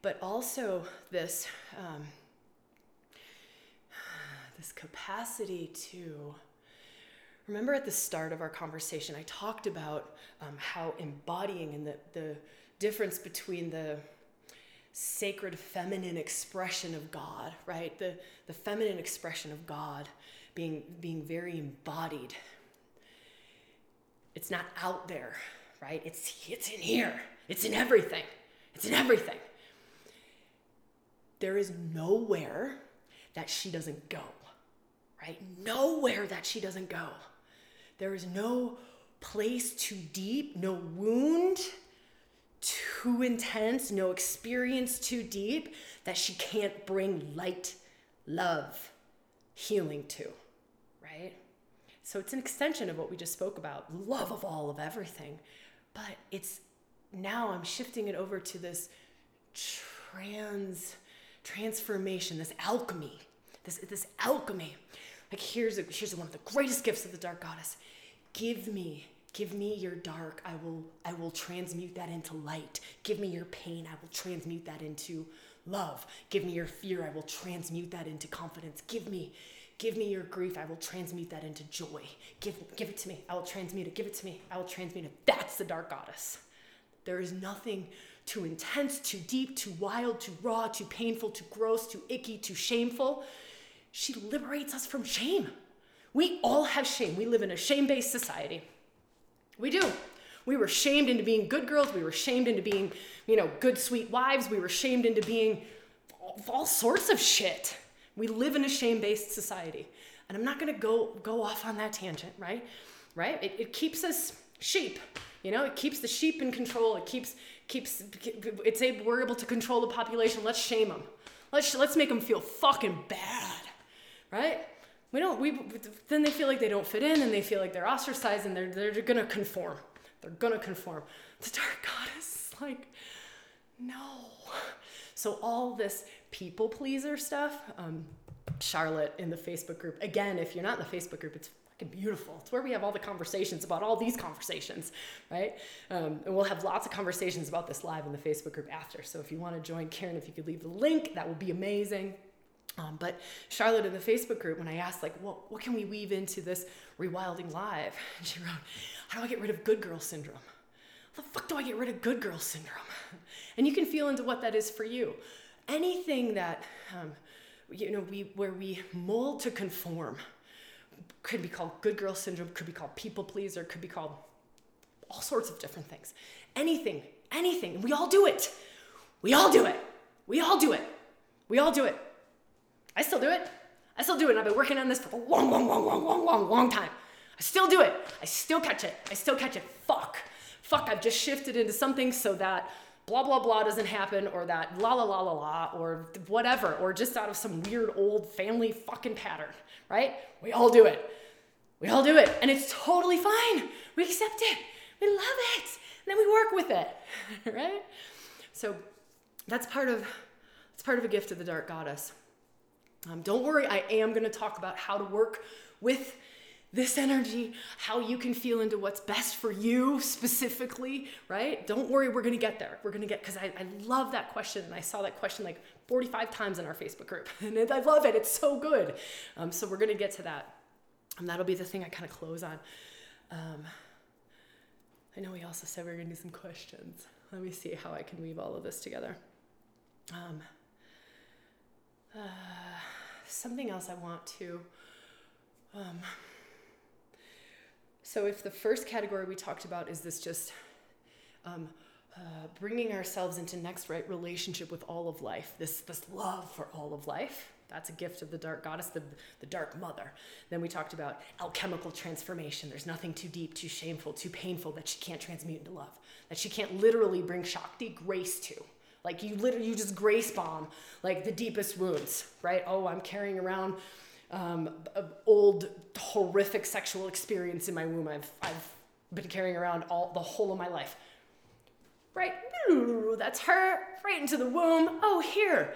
S1: But also this um, this capacity to remember at the start of our conversation, I talked about um, how embodying and the, the difference between the sacred feminine expression of God, right? The, the feminine expression of God being, being very embodied. It's not out there, right? It's, it's in here. It's in everything. It's in everything. There is nowhere that she doesn't go, right? Nowhere that she doesn't go. There is no place too deep, no wound too intense, no experience too deep that she can't bring light, love, healing to, right? So it's an extension of what we just spoke about love of all of everything. But it's now I'm shifting it over to this trans transformation, this alchemy, this, this alchemy. Like here's, a, here's one of the greatest gifts of the dark goddess. Give me, give me your dark. I will, I will transmute that into light. Give me your pain. I will transmute that into love. Give me your fear. I will transmute that into confidence. Give me, give me your grief. I will transmute that into joy. Give, give it to me. I will transmute it. Give it to me. I will transmute it. That's the dark goddess. There is nothing too intense, too deep, too wild, too raw, too painful, too gross, too icky, too shameful. She liberates us from shame. We all have shame. We live in a shame based society. We do. We were shamed into being good girls. We were shamed into being, you know, good, sweet wives. We were shamed into being all, sorts of shit. We live in a shame based society. And I'm not going to go go off on that tangent, right? Right? It, it keeps us sheep. You know, it keeps the sheep in control. It keeps keeps it's able we're able to control the population. Let's shame them. Let's let's make them feel fucking bad, right? We don't. We then they feel like they don't fit in, and they feel like they're ostracized, and they're they're gonna conform. They're gonna conform. The dark goddess is like, no. So all this people pleaser stuff. Um, Charlotte in the Facebook group. Again, if you're not in the Facebook group, it's fucking beautiful. It's where we have all the conversations about all these conversations, right? Um, and we'll have lots of conversations about this live in the Facebook group after. So if you want to join Karen, if you could leave the link, that would be amazing. Um, but Charlotte in the Facebook group, when I asked, like, well, what can we weave into this rewilding live? And she wrote, how do I get rid of good girl syndrome? How the fuck do I get rid of good girl syndrome? And you can feel into what that is for you. Anything that, um, you know, we where we mold to conform, could be called good girl syndrome, could be called people pleaser, could be called all sorts of different things. Anything, anything. We all do it. We all do it. We all do it. We all do it. I still do it. I still do it. And I've been working on this for a long, long, long, long, long, long, long time. I still do it. I still catch it. I still catch it. Fuck. fuck, I've just shifted into something so that blah blah blah doesn't happen or that la la la la la or whatever or just out of some weird old family fucking pattern, right? We all do it. We all do it and it's totally fine. We accept it. We love it. And then we work with it, right? So that's part of it's part of a gift of the dark goddess. Um, don't worry, I am going to talk about how to work with this energy, how you can feel into what's best for you specifically, right? Don't worry, we're gonna get there. We're gonna get, because I, I love that question, and I saw that question like 45 times in our Facebook group, and I love it, it's so good. Um, so we're gonna get to that. And that'll be the thing I kind of close on. Um, I know we also said we are gonna do some questions. Let me see how I can weave all of this together. Um, uh, something else I want to. Um, so, if the first category we talked about is this just um, uh, bringing ourselves into next right relationship with all of life, this this love for all of life, that's a gift of the dark goddess, the, the dark mother. Then we talked about alchemical transformation. There's nothing too deep, too shameful, too painful that she can't transmute into love, that she can't literally bring Shakti grace to. Like you literally, you just grace bomb like the deepest wounds, right? Oh, I'm carrying around um, old horrific sexual experience in my womb. I've, I've been carrying around all the whole of my life. Right, that's her, right into the womb. Oh, here,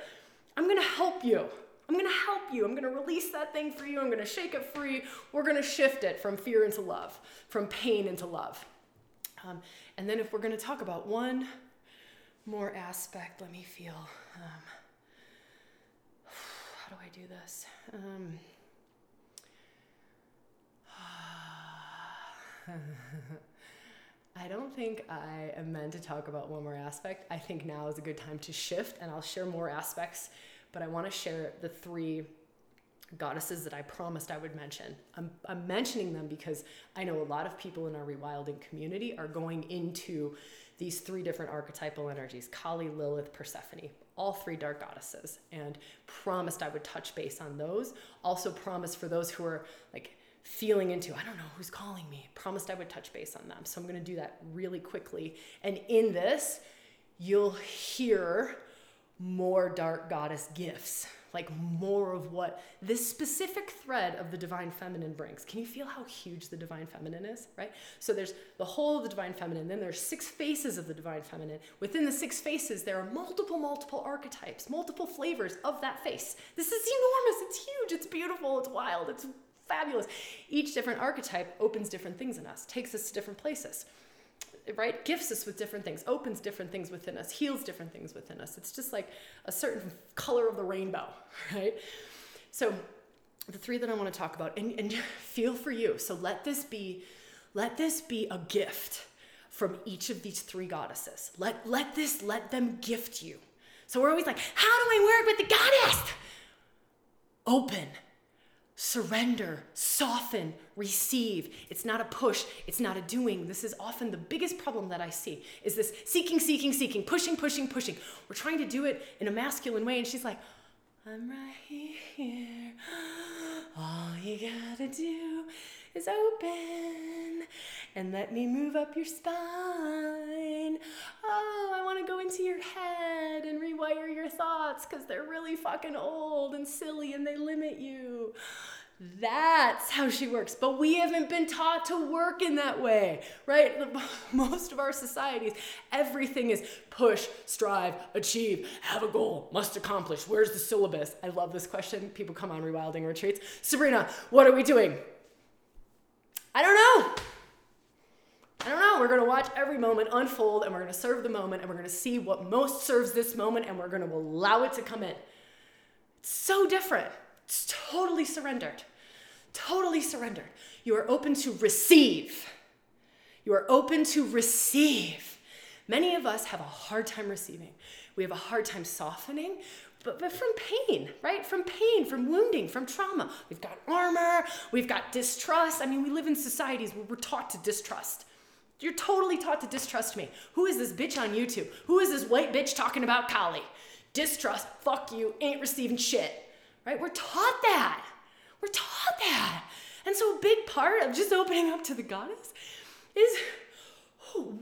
S1: I'm gonna help you. I'm gonna help you. I'm gonna release that thing for you. I'm gonna shake it free. We're gonna shift it from fear into love, from pain into love. Um, and then, if we're gonna talk about one more aspect, let me feel. Um, how do I do this? Um, I don't think I am meant to talk about one more aspect. I think now is a good time to shift, and I'll share more aspects, but I want to share the three goddesses that I promised I would mention. I'm, I'm mentioning them because I know a lot of people in our rewilding community are going into these three different archetypal energies Kali, Lilith, Persephone, all three dark goddesses, and promised I would touch base on those. Also, promised for those who are like feeling into, I don't know who's calling me, promised I would touch base on them. So I'm going to do that really quickly. And in this, you'll hear more dark goddess gifts like more of what this specific thread of the divine feminine brings. Can you feel how huge the divine feminine is, right? So there's the whole of the divine feminine, then there's six faces of the divine feminine. Within the six faces, there are multiple, multiple archetypes, multiple flavors of that face. This is enormous, it's huge, it's beautiful, it's wild, it's fabulous. Each different archetype opens different things in us, takes us to different places right? Gifts us with different things opens different things within us heals different things within us. It's just like a certain color of the rainbow right? So the three that i want to talk about and, and feel for you. So let this be let this be a gift from each of these three goddesses. Let let this let them gift you. So we're always like how do i work with the goddess? Open surrender, soften, receive. It's not a push, it's not a doing. This is often the biggest problem that I see is this seeking, seeking, seeking, pushing, pushing, pushing. We're trying to do it in a masculine way and she's like, I'm right here. All you gotta do is open and let me move up your spine. Oh, I want to go into your head and rewire your thoughts because they're really fucking old and silly and they limit you. That's how she works. But we haven't been taught to work in that way, right? Most of our societies, everything is push, strive, achieve, have a goal, must accomplish. Where's the syllabus? I love this question. People come on rewilding retreats. Sabrina, what are we doing? I don't know. I don't know. We're going to watch every moment unfold and we're going to serve the moment and we're going to see what most serves this moment and we're going to allow it to come in. It's so different. It's totally surrendered. Totally surrendered. You are open to receive. You are open to receive. Many of us have a hard time receiving. We have a hard time softening but, but from pain, right? From pain, from wounding, from trauma. We've got armor, we've got distrust. I mean, we live in societies where we're taught to distrust. You're totally taught to distrust me. Who is this bitch on YouTube? Who is this white bitch talking about Kali? Distrust, fuck you, ain't receiving shit. Right? We're taught that. We're taught that. And so a big part of just opening up to the goddess is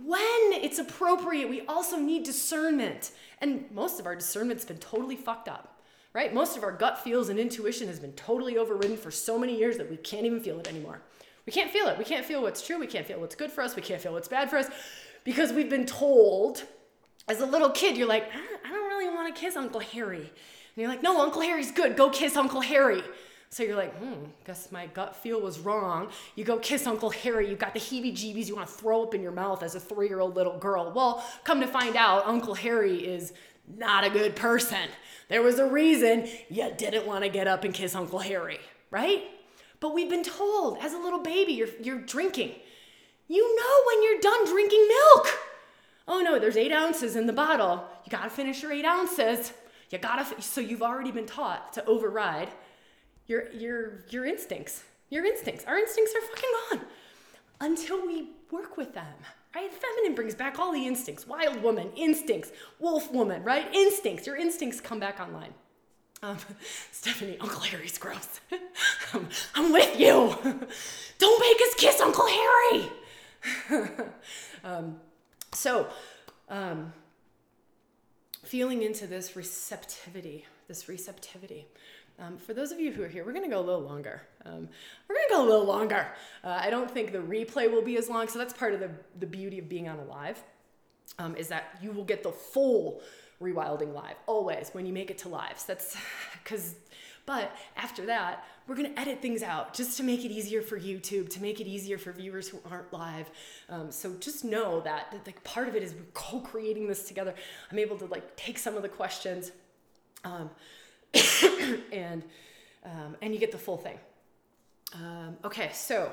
S1: when it's appropriate, we also need discernment. And most of our discernment's been totally fucked up, right? Most of our gut feels and intuition has been totally overridden for so many years that we can't even feel it anymore. We can't feel it. We can't feel what's true. We can't feel what's good for us. We can't feel what's bad for us because we've been told as a little kid, you're like, I don't really want to kiss Uncle Harry. And you're like, no, Uncle Harry's good. Go kiss Uncle Harry. So you're like, hmm, guess my gut feel was wrong. You go kiss Uncle Harry, You've got the heebie jeebies, you want to throw up in your mouth as a three year old little girl. Well, come to find out, Uncle Harry is not a good person. There was a reason you didn't want to get up and kiss Uncle Harry, right? But we've been told as a little baby, you're, you're drinking. You know when you're done drinking milk. Oh no, there's eight ounces in the bottle. You gotta finish your eight ounces. You gotta, so you've already been taught to override your your your instincts. Your instincts. Our instincts are fucking gone until we work with them. Right? Feminine brings back all the instincts. Wild woman, instincts. Wolf woman, right? Instincts. Your instincts come back online. Um, Stephanie, Uncle Harry's gross. um, I'm with you. Don't make us kiss Uncle Harry. um, so, um, feeling into this receptivity, this receptivity. Um, for those of you who are here, we're going to go a little longer. Um, we're going to go a little longer. Uh, I don't think the replay will be as long, so that's part of the, the beauty of being on a live, um, is that you will get the full rewilding live always when you make it to lives. That's because, but after that, we're going to edit things out just to make it easier for YouTube, to make it easier for viewers who aren't live. Um, so just know that, that like part of it is we're co-creating this together. I'm able to like take some of the questions. Um, and um, and you get the full thing. Um, okay, so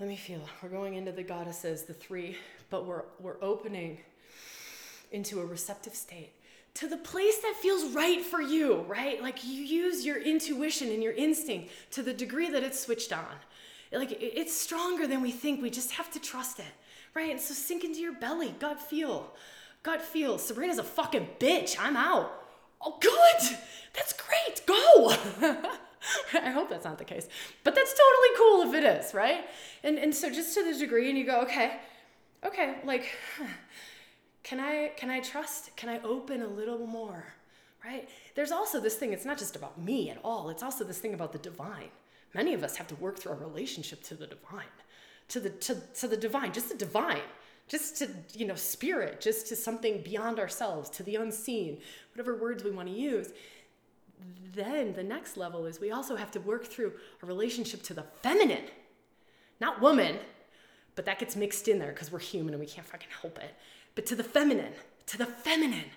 S1: let me feel. We're going into the goddesses, the three, but we're we're opening into a receptive state to the place that feels right for you, right? Like you use your intuition and your instinct to the degree that it's switched on. Like it's stronger than we think. We just have to trust it, right? And so sink into your belly, gut feel, gut feel. Sabrina's a fucking bitch. I'm out oh, good, that's great, go. I hope that's not the case, but that's totally cool if it is, right? And and so just to the degree, and you go, okay, okay, like, can I can I trust? Can I open a little more, right? There's also this thing. It's not just about me at all. It's also this thing about the divine. Many of us have to work through our relationship to the divine, to the to, to the divine, just the divine just to you know spirit just to something beyond ourselves to the unseen whatever words we want to use then the next level is we also have to work through a relationship to the feminine not woman but that gets mixed in there because we're human and we can't fucking help it but to the feminine to the feminine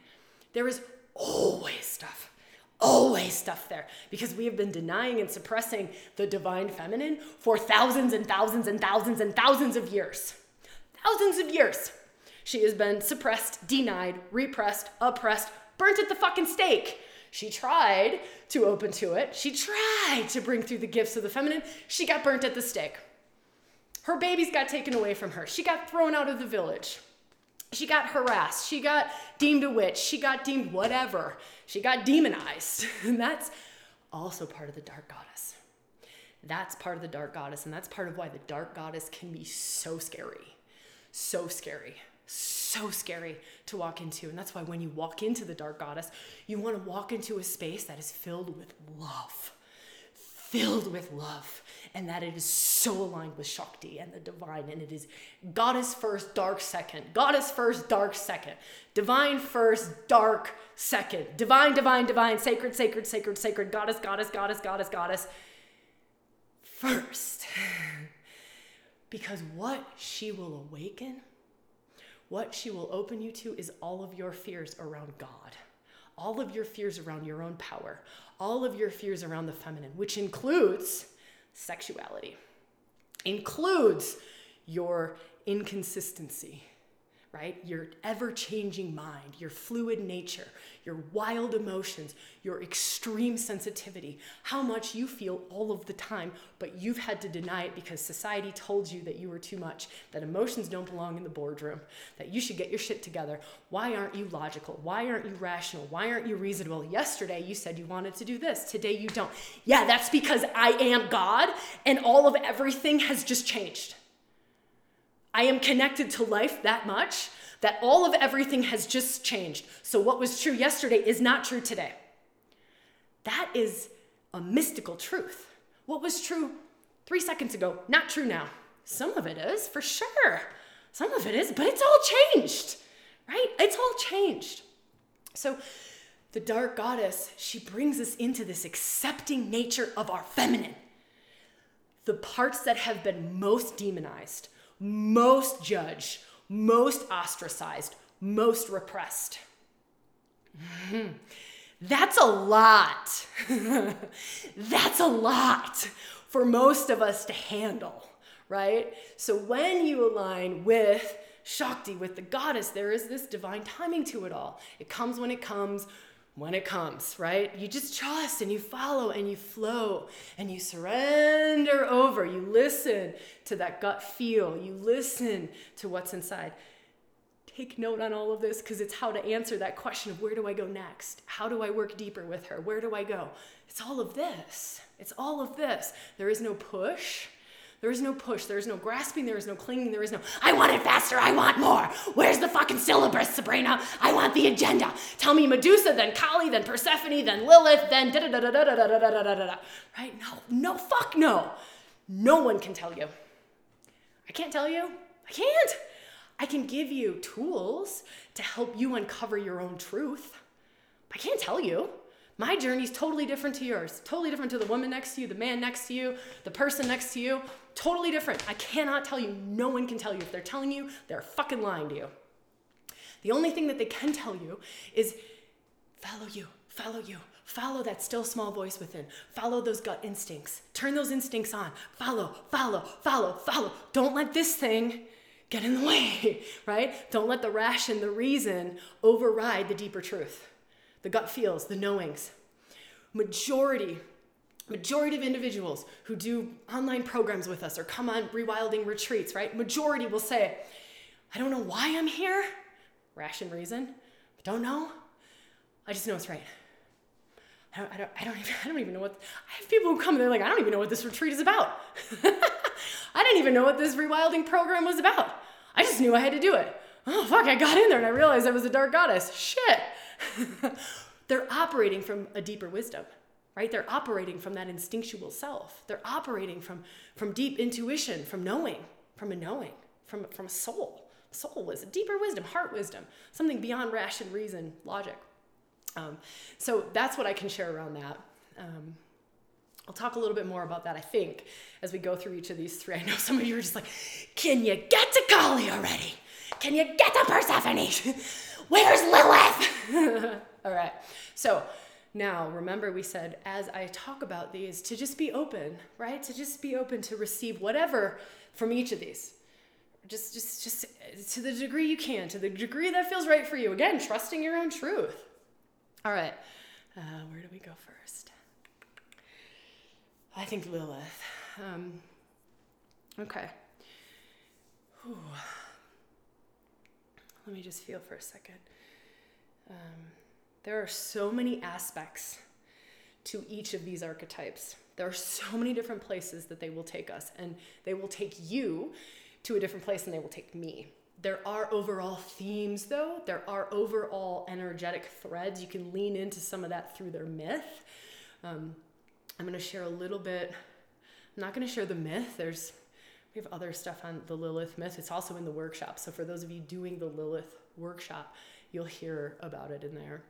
S1: there is always stuff always stuff there because we have been denying and suppressing the divine feminine for thousands and thousands and thousands and thousands of years thousands of years. She has been suppressed, denied, repressed, oppressed, burnt at the fucking stake. She tried to open to it. She tried to bring through the gifts of the feminine. She got burnt at the stake. Her babies got taken away from her. She got thrown out of the village. She got harassed. She got deemed a witch. She got deemed whatever. She got demonized. And that's also part of the dark goddess. That's part of the dark goddess. And that's part of why the dark goddess can be so scary so scary so scary to walk into. And that's why when you walk into the dark goddess, you want to walk into a space that is filled with love. Filled with love, and that it is so aligned with Shakti and the divine, and it is goddess first, dark second, goddess first, dark second, divine first, dark second, divine, divine, divine, sacred, sacred, sacred, sacred, goddess, goddess, goddess, goddess, goddess. First. Because what she will awaken, what she will open you to, is all of your fears around God, all of your fears around your own power, all of your fears around the feminine, which includes sexuality, includes your inconsistency, right? Your ever changing mind, your fluid nature, your wild emotions, your extreme sensitivity, how much you feel all of the time, but you've had to deny it because society told you that you were too much, that emotions don't belong in the boardroom, that you should get your shit together. Why aren't you logical? Why aren't you rational? Why aren't you reasonable? Yesterday you said you wanted to do this, today you don't. Yeah, that's because I am God and all of everything has just changed. I am connected to life that much that all of everything has just changed. So what was true yesterday is not true today. That is a mystical truth. What was true three seconds ago, not true now. Some of it is, for sure. Some of it is, but it's all changed, right? It's all changed. So, the dark goddess, she brings us into this accepting nature of our feminine. The parts that have been most demonized, most judged, most ostracized, most repressed. That's a lot. That's a lot for most of us to handle, right? So when you align with Shakti, with the goddess, there is this divine timing to it all. It comes when it comes, when it comes, right? You just trust and you follow and you flow and you surrender over. You listen to that gut feel, you listen to what's inside. Take note on all of this because it's how to answer that question of where do I go next? How do I work deeper with her? Where do I go? It's all of this. It's all of this. There is no push. There is no push. There is no grasping. There is no clinging. There is no, I want it faster. I want more. Where's the fucking syllabus, Sabrina? I want the agenda. Tell me Medusa, then Kali, then Persephone, then Lilith, then da da da da da da da da da da da. Right? No, no, fuck no. No one can tell you. I can't tell you. I can't. I can give you tools to help you uncover your own truth. I can't tell you. My journey is totally different to yours, totally different to the woman next to you, the man next to you, the person next to you. Totally different. I cannot tell you. No one can tell you. If they're telling you, they're fucking lying to you. The only thing that they can tell you is follow you, follow you, follow that still small voice within, follow those gut instincts, turn those instincts on, follow, follow, follow, follow. Don't let this thing get in the way, right? Don't let the ration, the reason override the deeper truth the gut feels, the knowings. Majority, majority of individuals who do online programs with us or come on rewilding retreats, right? Majority will say, I don't know why I'm here. Ration reason. I don't know. I just know it's right. I don't, I don't, I don't, even, I don't even know what, I have people who come and they're like, I don't even know what this retreat is about. I didn't even know what this rewilding program was about. I just knew I had to do it. Oh, fuck, I got in there and I realized I was a dark goddess. Shit. they're operating from a deeper wisdom right they're operating from that instinctual self they're operating from from deep intuition from knowing from a knowing from from a soul soul wisdom deeper wisdom heart wisdom something beyond ration reason logic um, so that's what i can share around that um, I'll talk a little bit more about that, I think, as we go through each of these three. I know some of you are just like, can you get to Kali already? Can you get to Persephone? Where's Lilith? All right. So now remember, we said as I talk about these, to just be open, right? To just be open to receive whatever from each of these. Just, just, just to the degree you can, to the degree that feels right for you. Again, trusting your own truth. All right. Uh, where do we go first? I think Lilith. Um, okay. Whew. Let me just feel for a second. Um, there are so many aspects to each of these archetypes. There are so many different places that they will take us, and they will take you to a different place than they will take me. There are overall themes, though. There are overall energetic threads. You can lean into some of that through their myth. Um, I'm going to share a little bit. I'm not going to share the myth. There's we have other stuff on the Lilith myth. It's also in the workshop. So for those of you doing the Lilith workshop, you'll hear about it in there.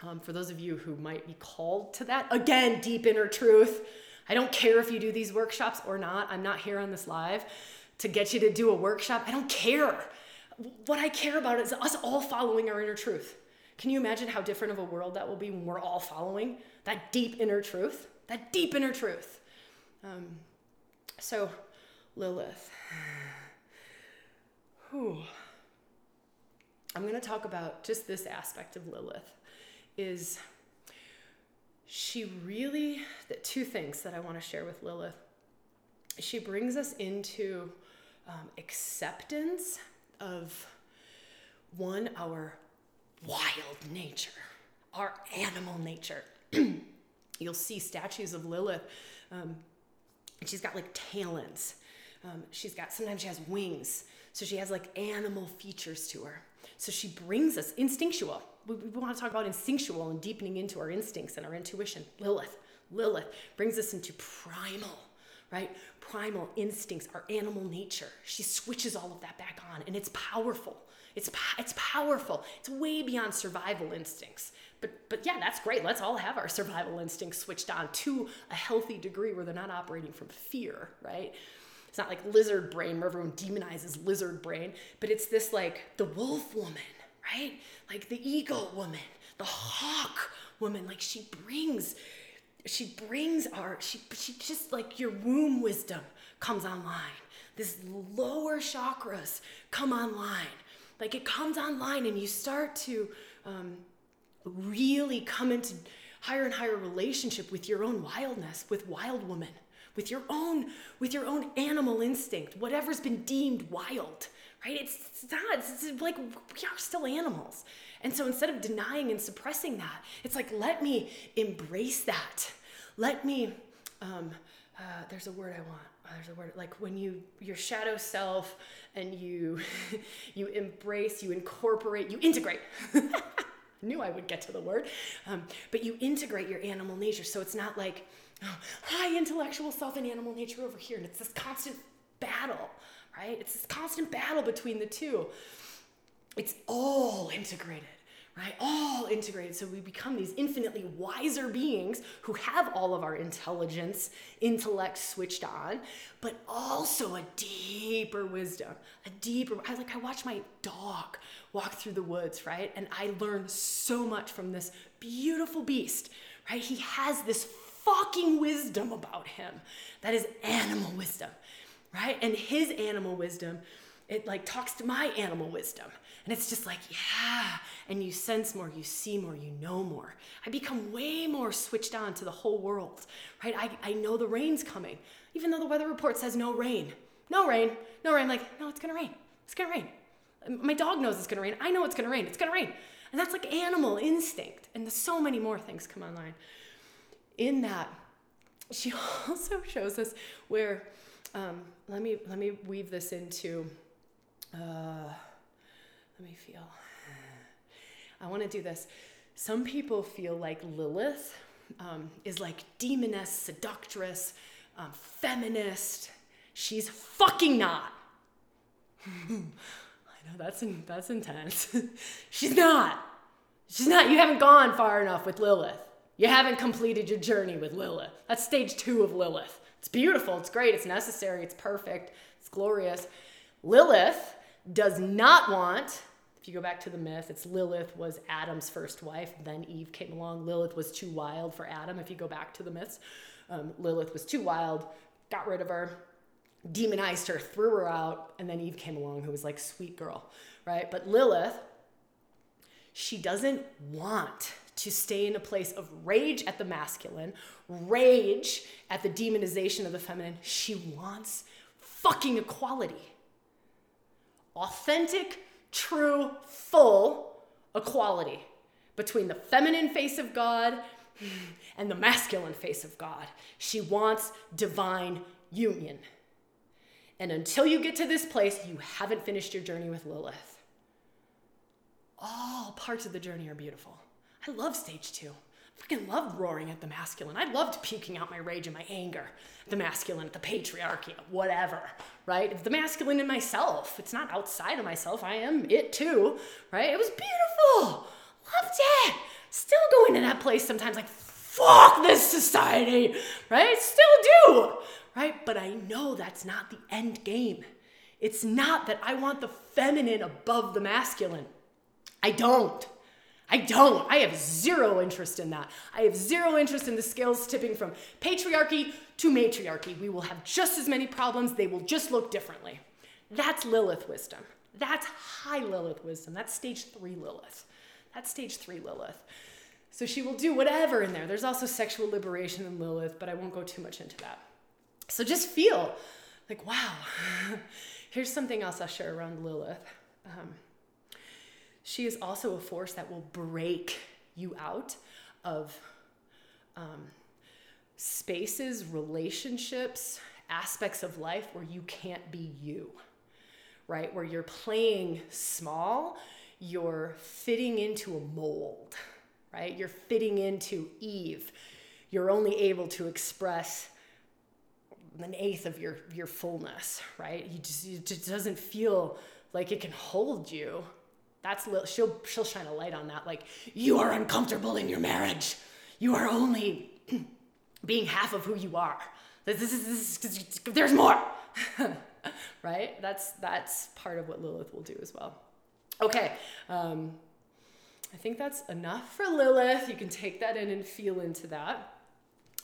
S1: Um, for those of you who might be called to that, again, deep inner truth. I don't care if you do these workshops or not. I'm not here on this live to get you to do a workshop. I don't care. What I care about is us all following our inner truth. Can you imagine how different of a world that will be when we're all following that deep inner truth? That deep inner truth. Um, so, Lilith. Whew. I'm going to talk about just this aspect of Lilith is she really the two things that I want to share with Lilith. She brings us into um, acceptance of one our wild nature, our animal nature. You'll see statues of Lilith, um, she's got like talons um, she's got, sometimes she has wings. So she has like animal features to her. So she brings us instinctual. We, we want to talk about instinctual and deepening into our instincts and our intuition. Lilith, Lilith brings us into primal, right? Primal instincts, our animal nature. She switches all of that back on, and it's powerful. It's, it's powerful. It's way beyond survival instincts. But, but yeah, that's great. Let's all have our survival instincts switched on to a healthy degree where they're not operating from fear, right? It's not like lizard brain where everyone demonizes lizard brain, but it's this like the wolf woman, right? Like the eagle woman, the hawk woman. Like she brings, she brings our, she, she just like your womb wisdom comes online. This lower chakras come online like it comes online and you start to um, really come into higher and higher relationship with your own wildness, with wild woman, with your own, with your own animal instinct, whatever's been deemed wild, right? It's, it's not, it's, it's like we are still animals. And so instead of denying and suppressing that, it's like, let me embrace that. Let me, um, uh, there's a word I want. Oh, there's a word like when you your shadow self and you you embrace, you incorporate, you integrate. knew I would get to the word, um, but you integrate your animal nature. So it's not like high intellectual self and animal nature over here, and it's this constant battle, right? It's this constant battle between the two. It's all integrated right? All integrated. So we become these infinitely wiser beings who have all of our intelligence, intellect switched on, but also a deeper wisdom, a deeper. I like I watch my dog walk through the woods, right? And I learn so much from this beautiful beast, right? He has this fucking wisdom about him. That is animal wisdom, right? And his animal wisdom, it like talks to my animal wisdom. And it's just like, yeah. And you sense more, you see more, you know more. I become way more switched on to the whole world, right? I, I know the rain's coming, even though the weather report says no rain. No rain, no rain. I'm like, no, it's gonna rain. It's gonna rain. My dog knows it's gonna rain. I know it's gonna rain. It's gonna rain. And that's like animal instinct. And so many more things come online. In that, she also shows us where, um, let me let me weave this into. Uh, let me feel. I want to do this. Some people feel like Lilith um, is like demoness, seductress, um, feminist. She's fucking not. I know that's in, that's intense. She's not. She's not. You haven't gone far enough with Lilith. You haven't completed your journey with Lilith. That's stage two of Lilith. It's beautiful. It's great. It's necessary. It's perfect. It's glorious. Lilith does not want if you go back to the myth, it's Lilith was Adam's first wife. Then Eve came along. Lilith was too wild for Adam. If you go back to the myths, um, Lilith was too wild, got rid of her, demonized her, threw her out, and then Eve came along, who was like, sweet girl, right? But Lilith, she doesn't want to stay in a place of rage at the masculine, rage at the demonization of the feminine. She wants fucking equality authentic, true, full equality between the feminine face of God and the masculine face of God. She wants divine union. And until you get to this place, you haven't finished your journey with Lilith. All parts of the journey are beautiful. I love stage two. I fucking love roaring at the masculine. I loved puking out my rage and my anger at the masculine, at the patriarchy, whatever, right? The masculine in myself. It's not outside of myself. I am it too, right? It was beautiful. Loved it. Still going to that place sometimes like, fuck this society, right? Still do, right? But I know that's not the end game. It's not that I want the feminine above the masculine. I don't. I don't. I have zero interest in that. I have zero interest in the scales tipping from patriarchy to matriarchy. We will have just as many problems, they will just look differently. That's Lilith wisdom. That's high Lilith wisdom. That's stage three Lilith. That's stage three Lilith. So she will do whatever in there. There's also sexual liberation in Lilith, but I won't go too much into that. So just feel like, wow, here's something else I'll share around Lilith. Um, she is also a force that will break you out of um, spaces, relationships, aspects of life where you can't be you. right? Where you're playing small, you're fitting into a mold, right? You're fitting into Eve. You're only able to express an eighth of your your fullness, right? You just it just doesn't feel like it can hold you. That's she'll she'll shine a light on that. Like you are uncomfortable in your marriage. You are only being half of who you are. This, this, this, there's more, right? That's that's part of what Lilith will do as well. Okay, um, I think that's enough for Lilith. You can take that in and feel into that.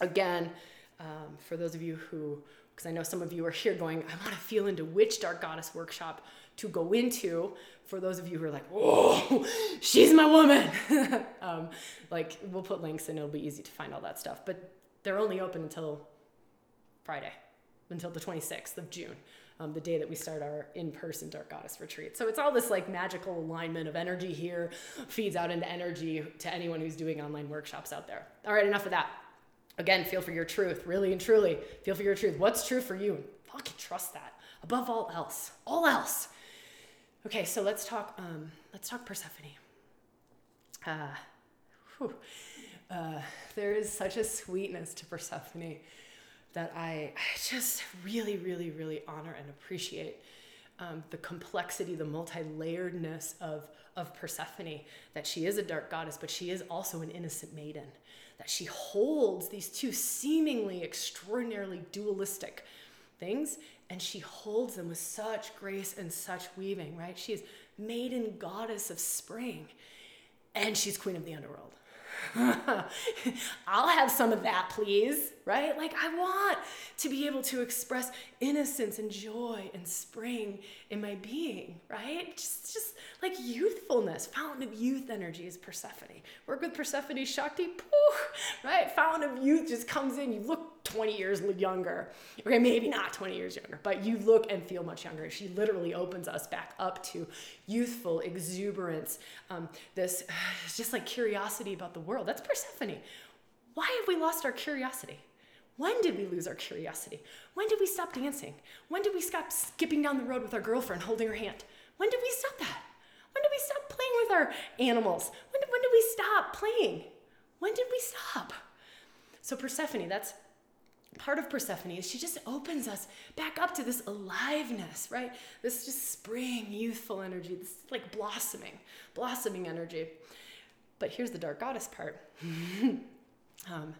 S1: Again, um, for those of you who, because I know some of you are here going, I want to feel into which Dark Goddess workshop to go into. For those of you who are like, oh, she's my woman. um, like, we'll put links and it'll be easy to find all that stuff. But they're only open until Friday, until the 26th of June. Um, the day that we start our in-person dark goddess retreat so it's all this like magical alignment of energy here feeds out into energy to anyone who's doing online workshops out there all right enough of that Again, feel for your truth, really and truly. Feel for your truth. What's true for you? Fucking trust that above all else. All else. Okay, so let's talk. Um, let's talk Persephone. Uh, uh, there is such a sweetness to Persephone that I, I just really, really, really honor and appreciate um, the complexity, the multi-layeredness of of Persephone. That she is a dark goddess, but she is also an innocent maiden that she holds these two seemingly extraordinarily dualistic things and she holds them with such grace and such weaving, right? She is maiden goddess of spring and she's queen of the underworld. I'll have some of that, please, right? Like, I want to be able to express innocence and joy and spring in my being, right? Just, just like youthfulness, fountain of youth energy is Persephone. Work with Persephone, Shakti, poof, right? Fountain of youth just comes in. You look 20 years younger. Okay, maybe not 20 years younger, but you look and feel much younger. She literally opens us back up to youthful exuberance, um, this just like curiosity about the world. That's Persephone. Why have we lost our curiosity? When did we lose our curiosity? When did we stop dancing? When did we stop skipping down the road with our girlfriend holding her hand? When did we stop that? When did we stop playing with our animals? When did, when did we stop playing? When did we stop? So, Persephone, that's part of Persephone is she just opens us back up to this aliveness, right? This just spring, youthful energy, this like blossoming, blossoming energy. But here's the dark goddess part. um,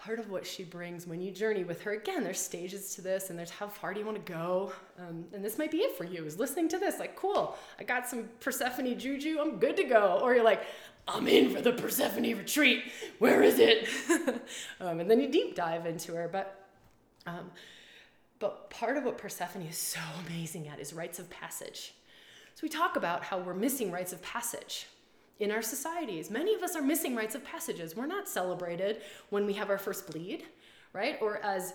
S1: part of what she brings when you journey with her again there's stages to this and there's how far do you want to go? Um, and this might be it for you is listening to this like cool i got some persephone juju i'm good to go. Or you're like i'm in for the persephone retreat where is it? Um, and then you deep dive into her but um, but part of what persephone is so amazing at is rites of passage. So we talk about how we're missing rites of passage in our societies. Many of us are missing rites of passages. We're not celebrated when we have our first bleed, right? Or as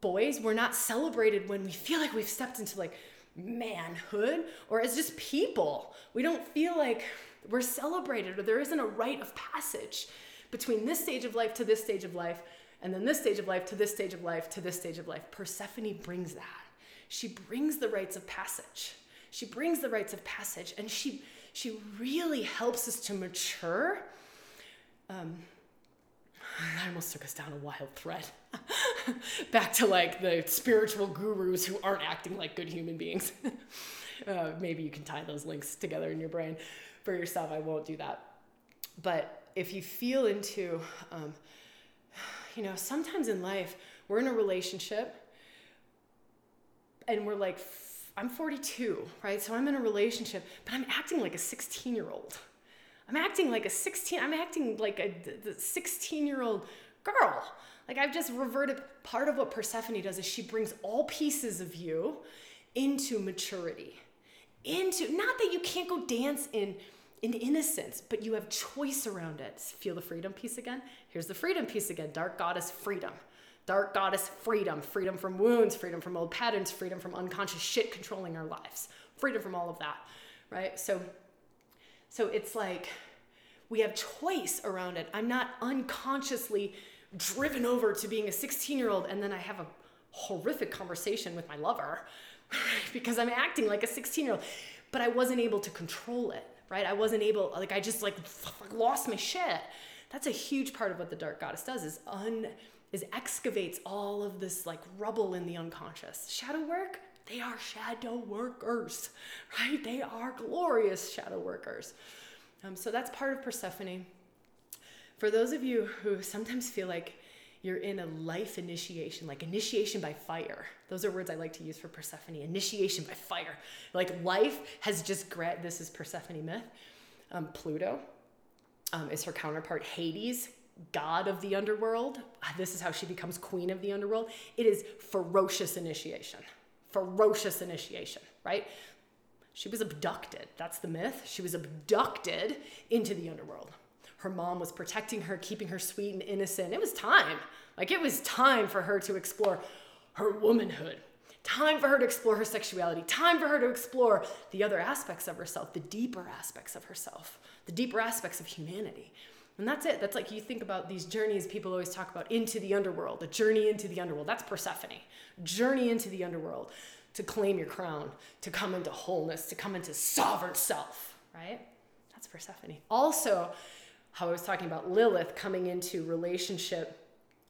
S1: boys, we're not celebrated when we feel like we've stepped into like manhood or as just people. We don't feel like we're celebrated or there isn't a rite of passage between this stage of life to this stage of life and then this stage of life to this stage of life to this stage of life. Persephone brings that. She brings the rites of passage. She brings the rites of passage and she she really helps us to mature. Um, I almost took us down a wild thread. Back to like the spiritual gurus who aren't acting like good human beings. uh, maybe you can tie those links together in your brain for yourself. I won't do that. But if you feel into, um, you know, sometimes in life, we're in a relationship and we're like I'm 42, right? So I'm in a relationship, but I'm acting like a 16 year old. I'm acting like a 16, I'm acting like a 16 year old girl. Like I've just reverted. Part of what Persephone does is she brings all pieces of you into maturity. Into, not that you can't go dance in in innocence, but you have choice around it. Feel the freedom piece again? Here's the freedom piece again. Dark goddess freedom. Dark goddess freedom, freedom from wounds, freedom from old patterns, freedom from unconscious shit controlling our lives, freedom from all of that, right? So, so it's like we have choice around it. I'm not unconsciously driven over to being a 16 year old and then I have a horrific conversation with my lover because I'm acting like a 16 year old, but I wasn't able to control it, right? I wasn't able, like, I just like lost my shit. That's a huge part of what the dark goddess does is un is excavates all of this like rubble in the unconscious. Shadow work, they are shadow workers, right? They are glorious shadow workers. Um, so that's part of Persephone. For those of you who sometimes feel like you're in a life initiation, like initiation by fire. Those are words I like to use for Persephone. Initiation by fire. Like life has just gra- this is Persephone myth. Um, Pluto um, is her counterpart. Hades, god of the underworld. Ah, this is how she becomes queen of the underworld. It is ferocious initiation. Ferocious initiation, right? She was abducted. That's the myth. She was abducted into the underworld. Her mom was protecting her, keeping her sweet and innocent. It was time. Like it was time for her to explore her womanhood. Time for her to explore her sexuality. Time for her to explore the other aspects of herself, the deeper aspects of herself, the deeper aspects of humanity. And that's it. That's like you think about these journeys people always talk about into the underworld, a journey into the underworld. That's Persephone. Journey into the underworld to claim your crown, to come into wholeness, to come into sovereign self, right? That's Persephone. Also, how I was talking about Lilith coming into relationship,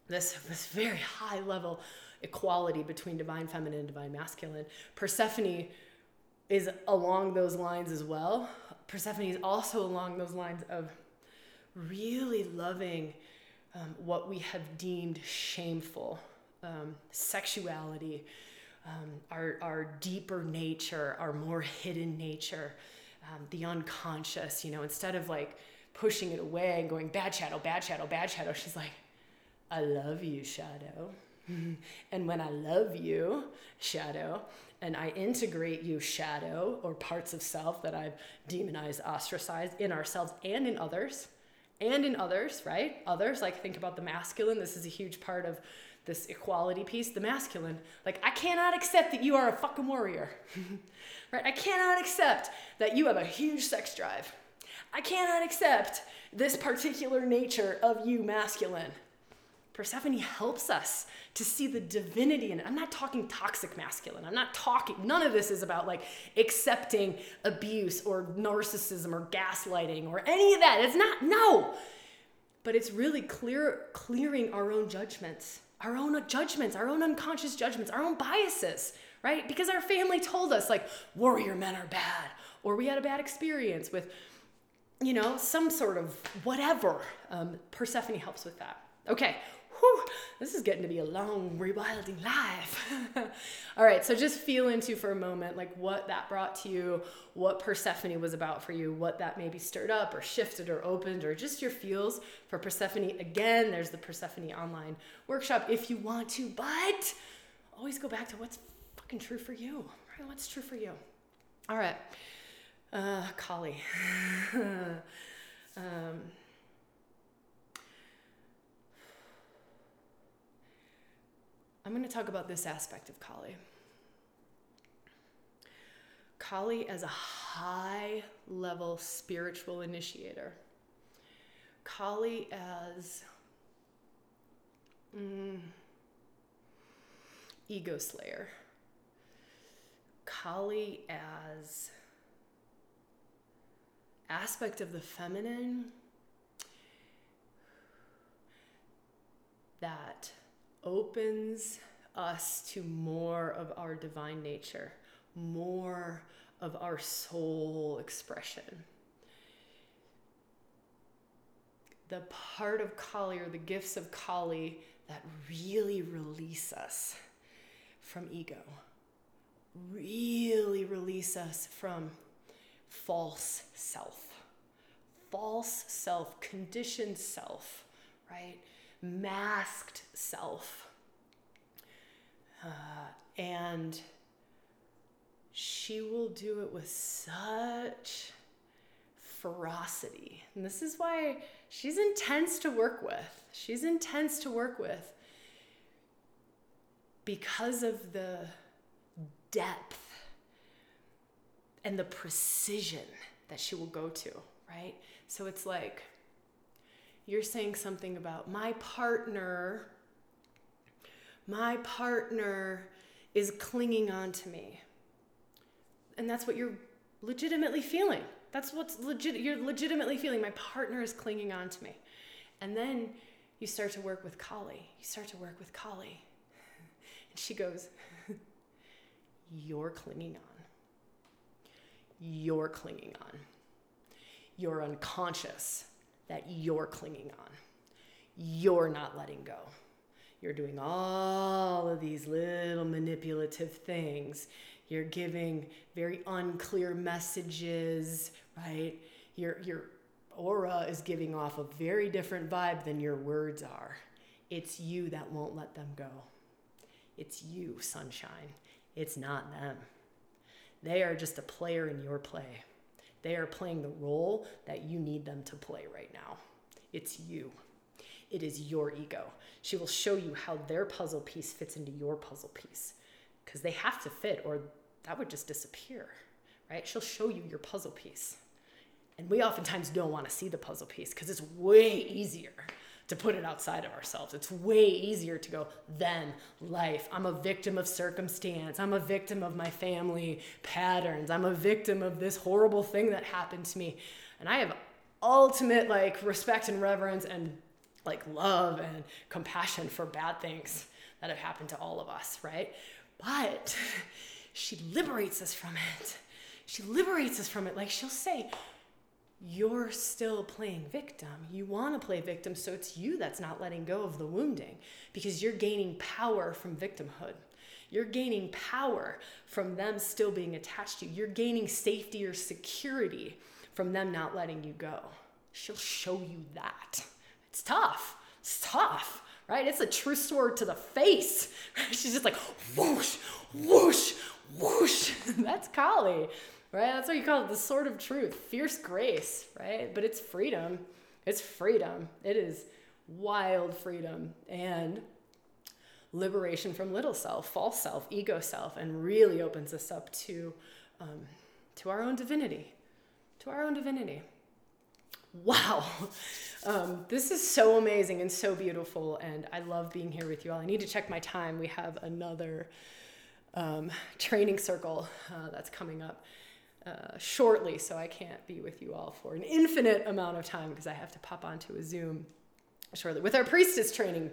S1: this, this very high level equality between divine feminine and divine masculine. Persephone is along those lines as well. Persephone is also along those lines of really loving um, what we have deemed shameful um, sexuality, um, our, our deeper nature, our more hidden nature, um, the unconscious, you know, instead of like pushing it away and going, bad shadow, bad shadow, bad shadow, she's like, I love you, shadow. and when I love you, shadow, and I integrate you, shadow, or parts of self that I've demonized, ostracized in ourselves and in others, and in others, right? Others, like think about the masculine. This is a huge part of this equality piece. The masculine, like, I cannot accept that you are a fucking warrior, right? I cannot accept that you have a huge sex drive. I cannot accept this particular nature of you, masculine. Persephone helps us to see the divinity in it. I'm not talking toxic masculine. I'm not talking, none of this is about like accepting abuse or narcissism or gaslighting or any of that. It's not, no. But it's really clear, clearing our own judgments, our own judgments, our own unconscious judgments, our own biases, right? Because our family told us like warrior men are bad, or we had a bad experience with, you know, some sort of whatever. Um, Persephone helps with that. Okay, whew, this is getting to be a long, rewilding life. All right, so just feel into for a moment like what that brought to you, what Persephone was about for you, what that maybe stirred up or shifted or opened, or just your feels for Persephone. Again, there's the Persephone online workshop if you want to, but always go back to what's fucking true for you, right? What's true for you? All right, uh, Kali. um, I'm going to talk about this aspect of Kali. Kali as a high level spiritual initiator. Kali as mm, ego slayer. Kali as aspect of the feminine that opens us to more of our divine nature, more of our soul expression. The part of Kali or the gifts of Kali that really release us from ego, really release us from false self, false self, conditioned self, right? Masked self. Uh, and she will do it with such ferocity. And this is why she's intense to work with. She's intense to work with because of the depth and the precision that she will go to, right? So it's like, you're saying something about my partner, my partner is clinging on to me. and that's what you're legitimately feeling. That's what's legit. You're legitimately feeling my partner is clinging on to me. And then you start to work with Kali. You start to work with Kali. And she goes, You're clinging on. You're clinging on. You're unconscious that you're clinging on. You're not letting go. You're doing all of these little manipulative things. You're giving very unclear messages, right? Your, your aura is giving off a very different vibe than your words are. It's you that won't let them go. It's you, sunshine. It's not them. They are just a player in your play. They are playing the role that you need them to play right now. It's you. It is your ego. She will show you how their puzzle piece fits into your puzzle piece because they have to fit or that would just disappear, right? She'll show you your puzzle piece. And we oftentimes don't want to see the puzzle piece because it's way easier to put it outside of ourselves. It's way easier to go, then life. I'm a victim of circumstance. I'm a victim of my family patterns. I'm a victim of this horrible thing that happened to me. And I have ultimate like respect and reverence and like love and compassion for bad things that have happened to all of us, right? But she liberates us from it. She liberates us from it. Like she'll say, You're still playing victim. You want to play victim, so it's you that's not letting go of the wounding because you're gaining power from victimhood. You're gaining power from them still being attached to you. You're gaining safety or security from them not letting you go. She'll show you that. It's tough. It's tough, right? It's a true sword to the face. She's just like whoosh, whoosh, whoosh. That's Kali, right? That's what you call it the sword of truth, fierce grace, right? But it's freedom. It's freedom. It is wild freedom and liberation from little self, false self, ego self, and really opens us up to, um, to our own divinity, to our own divinity wow, um, this is so amazing and so beautiful. And I love being here with you all. I need to check my time. We have another um, training circle uh, that's coming up. Uh, shortly, so I can't be with you all for an infinite amount of time because I have to pop onto a Zoom shortly with our priestess training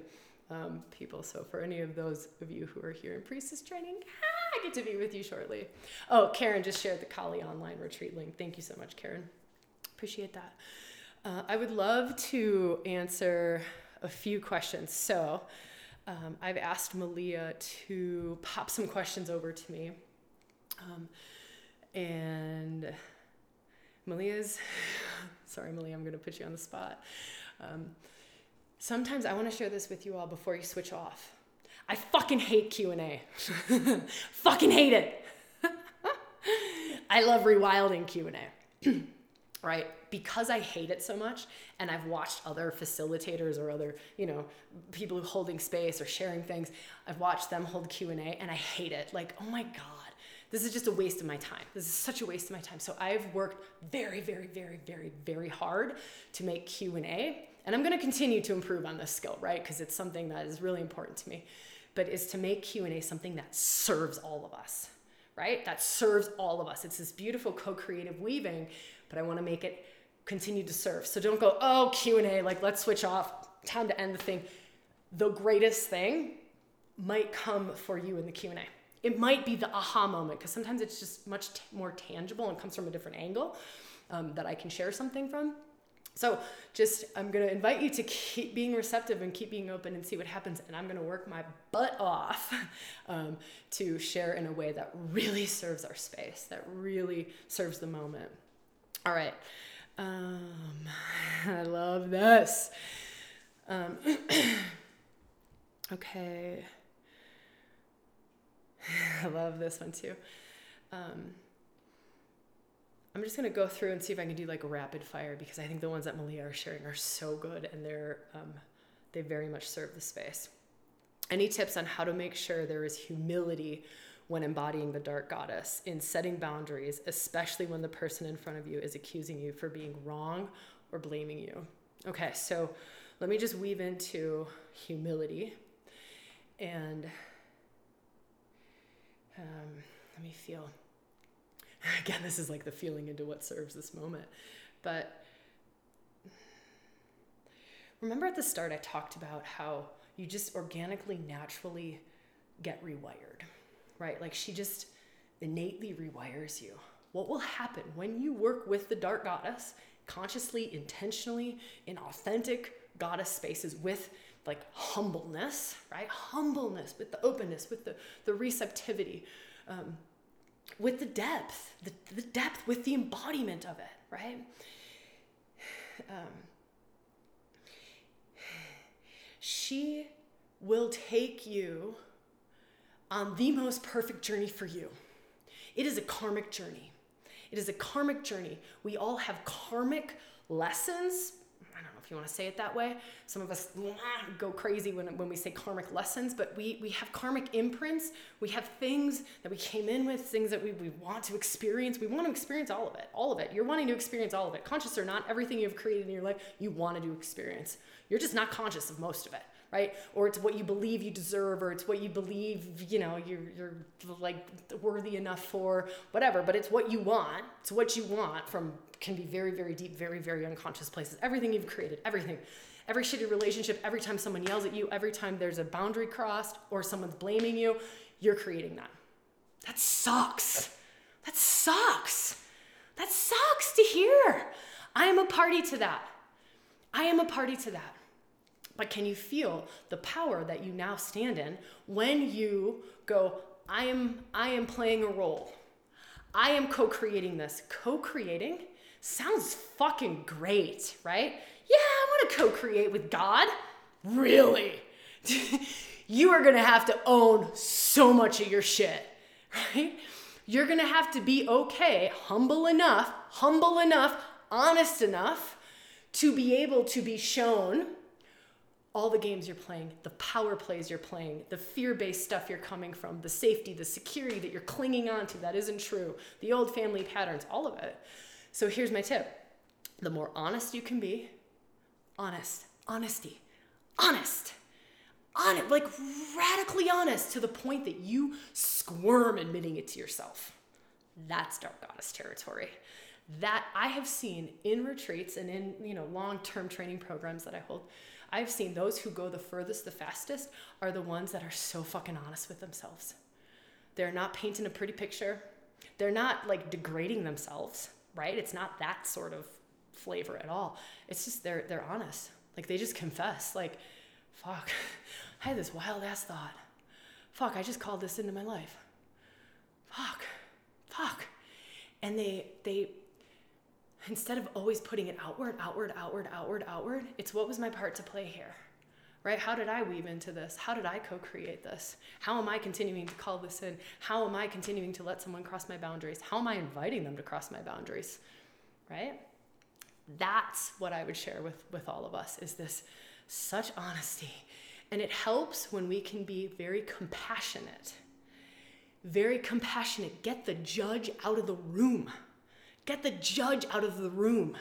S1: um, people. So, for any of those of you who are here in priestess training, ah, I get to be with you shortly. Oh, Karen just shared the Kali online retreat link. Thank you so much, Karen. Appreciate that. Uh, I would love to answer a few questions. So um, I've asked Malia to pop some questions over to me. Um, and Malia's, sorry, Malia, I'm going to put you on the spot. Um, sometimes I want to share this with you all before you switch off. I fucking hate Q&A. fucking hate it. I love rewilding Q&A. right? Because I hate it so much, and I've watched other facilitators or other, you know, people holding space or sharing things. I've watched them hold Q and A, and I hate it. Like, oh my god, this is just a waste of my time. This is such a waste of my time. So I've worked very, very, very, very, very hard to make Q and I'm going to continue to improve on this skill, right? Because it's something that is really important to me. But is to make Q and A something that serves all of us, right? That serves all of us. It's this beautiful co-creative weaving but I want to make it continue to serve. So don't go, oh, Q&A, like let's switch off, time to end the thing. The greatest thing might come for you in the Q&A. It might be the aha moment because sometimes it's just much t- more tangible and comes from a different angle um, that I can share something from. So just I'm gonna invite you to keep being receptive and keep being open and see what happens. And I'm gonna work my butt off um, to share in a way that really serves our space, that really serves the moment. All right. Um, I love this. Um, okay. I love this one too. Um, I'm just gonna go through and see if I can do like a rapid fire because I think the ones that Malia are sharing are so good and they're um, they very much serve the space. Any tips on how to make sure there is humility when embodying the dark goddess in setting boundaries, especially when the person in front of you is accusing you for being wrong or blaming you. Okay, so let me just weave into humility and um, let me feel. again, this is like the feeling into what serves this moment. But remember at the start, I talked about how you just organically, naturally get rewired, right? Like she just innately rewires you. What will happen when you work with the dark goddess consciously, intentionally, in authentic goddess spaces with like humbleness, right? Humbleness, with the openness, with the, the receptivity, um, with the depth, the, the depth, with the embodiment of it, right? Um, she will take you on the most perfect journey for you. It is a karmic journey. It is a karmic journey. We all have karmic lessons. I don't know if you want to say it that way. Some of us ah, go crazy when, when we say karmic lessons, but we, we have karmic imprints. We have things that we came in with, things that we, we want to experience. We want to experience all of it, all of it. You're wanting to experience all of it. Conscious or not, everything you've created in your life, you want to do experience. You're just not conscious of most of it right? Or it's what you believe you deserve, or it's what you believe, you know, you're, you're like worthy enough for, whatever. But it's what you want. It's what you want from can be very, very deep, very, very unconscious places. Everything you've created, everything. Every shitty relationship, every time someone yells at you, every time there's a boundary crossed or someone's blaming you, you're creating that. That sucks. That sucks. That sucks to hear. I am a party to that. I am a party to that. But can you feel the power that you now stand in when you go, I am, I am playing a role. I am co-creating this. Co-creating sounds fucking great, right? Yeah, I want to co-create with God. Really? you are to have to own so much of your shit, right? You're to have to be okay, humble enough, humble enough, honest enough to be able to be shown all the games you're playing, the power plays you're playing, the fear based stuff you're coming from, the safety, the security that you're clinging on to that isn't true, the old family patterns, all of it. So here's my tip the more honest you can be, honest, honesty, honest, on it, like radically honest to the point that you squirm admitting it to yourself. That's dark goddess territory. That I have seen in retreats and in you know long-term training programs that I hold I've seen those who go the furthest, the fastest, are the ones that are so fucking honest with themselves. They're not painting a pretty picture. They're not like degrading themselves, right? It's not that sort of flavor at all. It's just they're they're honest. Like they just confess, like, fuck, I had this wild ass thought. Fuck, I just called this into my life. Fuck, fuck. And they they instead of always putting it outward, outward, outward, outward, outward, it's what was my part to play here? Right? How did I weave into this? How did I co create this? How am I continuing to call this in? How am I continuing to let someone cross my boundaries? How am I inviting them to cross my boundaries? Right? That's what I would share with, with all of us is this such honesty. And it helps when we can be very compassionate. Very compassionate. Get the judge out of the room Get the judge out of the room.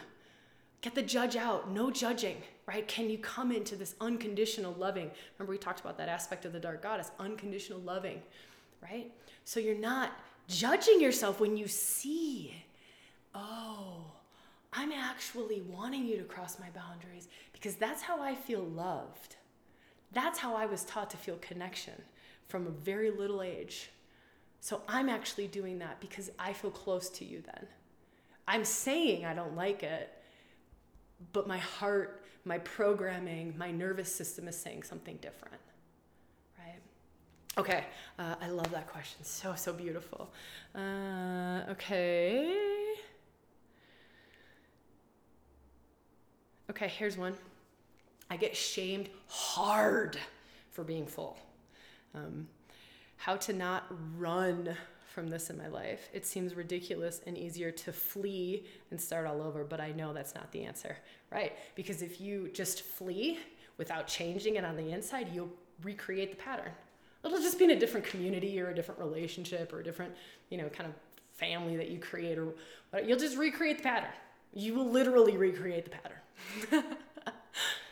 S1: Get the judge out. No judging, right? Can you come into this unconditional loving? Remember, we talked about that aspect of the dark goddess unconditional loving, right? So you're not judging yourself when you see, oh, I'm actually wanting you to cross my boundaries because that's how I feel loved. That's how I was taught to feel connection from a very little age. So I'm actually doing that because I feel close to you then. I'm saying I don't like it, but my heart, my programming, my nervous system is saying something different. Right? Okay, uh, I love that question. So, so beautiful. Uh, okay. Okay, here's one. I get shamed hard for being full. Um, how to not run from this in my life. It seems ridiculous and easier to flee and start all over, but I know that's not the answer, right? Because if you just flee without changing it on the inside, you'll recreate the pattern. It'll just be in a different community or a different relationship or a different, you know, kind of family that you create or whatever. You'll just recreate the pattern. You will literally recreate the pattern.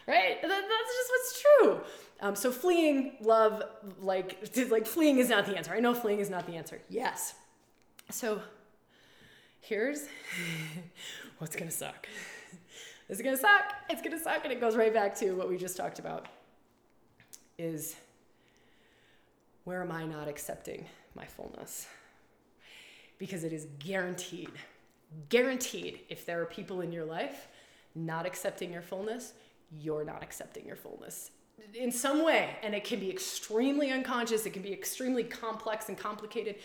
S1: right? That, that's just what's true. Um, so fleeing love, like like fleeing is not the answer. I know fleeing is not the answer. Yes. So here's what's gonna suck. This is gonna suck. It's gonna suck, and it goes right back to what we just talked about. Is where am I not accepting my fullness? Because it is guaranteed, guaranteed. If there are people in your life not accepting your fullness, you're not accepting your fullness in some way. And it can be extremely unconscious, it can be extremely complex and complicated.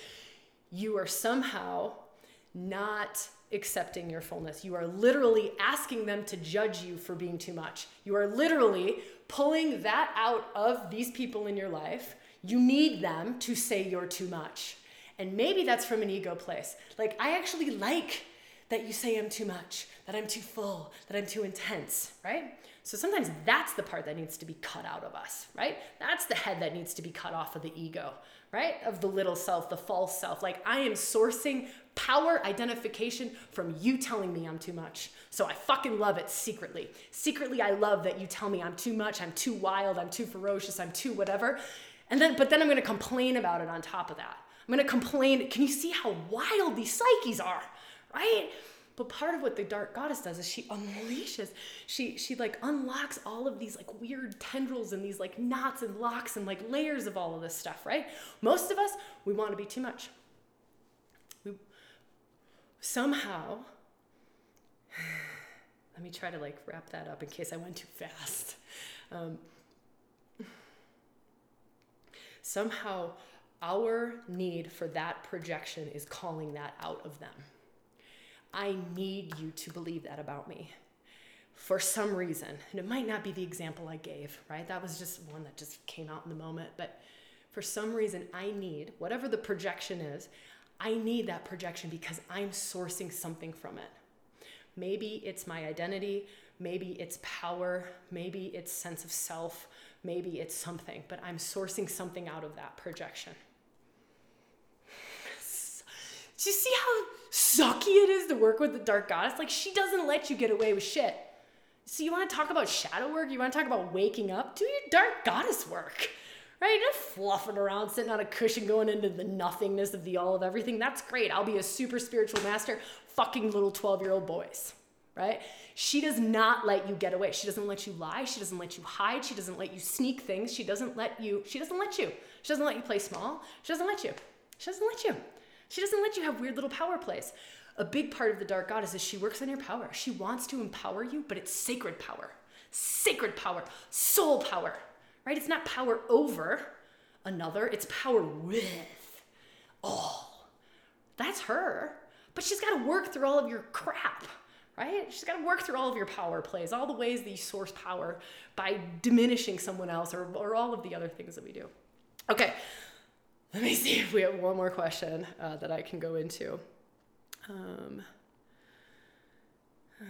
S1: You are somehow not accepting your fullness. You are literally asking them to judge you for being too much. You are literally pulling that out of these people in your life. You need them to say you're too much. And maybe that's from an ego place. Like, I actually like that you say I'm too much, that I'm too full, that I'm too intense, right? So sometimes that's the part that needs to be cut out of us, right? That's the head that needs to be cut off of the ego, right? Of the little self, the false self. Like I am sourcing power identification from you telling me I'm too much. So I fucking love it secretly. Secretly, I love that you tell me I'm too much, I'm too wild, I'm too ferocious, I'm too whatever. And then, but then I'm gonna complain about it on top of that. I'm gonna complain. Can you see how wild these psyches are, right? But part of what the dark goddess does is she unleashes, she she like unlocks all of these like weird tendrils and these like knots and locks and like layers of all of this stuff, right? Most of us, we want to be too much. We somehow let me try to like wrap that up in case I went too fast. Um, somehow our need for that projection is calling that out of them. I need you to believe that about me for some reason. And it might not be the example I gave, right? That was just one that just came out in the moment. But for some reason, I need, whatever the projection is, I need that projection because I'm sourcing something from it. Maybe it's my identity, maybe it's power, maybe it's sense of self, maybe it's something, but I'm sourcing something out of that projection. Do you see how sucky it is to work with the dark goddess? Like, she doesn't let you get away with shit. So, you want to talk about shadow work? You want to talk about waking up? Do your dark goddess work, right? Not fluffing around, sitting on a cushion, going into the nothingness of the all of everything. That's great. I'll be a super spiritual master, fucking little 12 year old boys, right? She does not let you get away. She doesn't let you lie. She doesn't let you hide. She doesn't let you sneak things. She doesn't let you, she doesn't let you. She doesn't let you play small. She doesn't let you. She doesn't let you. She doesn't let you have weird little power plays. A big part of the dark goddess is she works on your power. She wants to empower you, but it's sacred power. Sacred power, soul power, right? It's not power over another, it's power with all. That's her. But she's got to work through all of your crap, right? She's got to work through all of your power plays, all the ways that you source power by diminishing someone else or, or all of the other things that we do. Okay, let me see if we have one more question uh, that I can go into. Um, uh,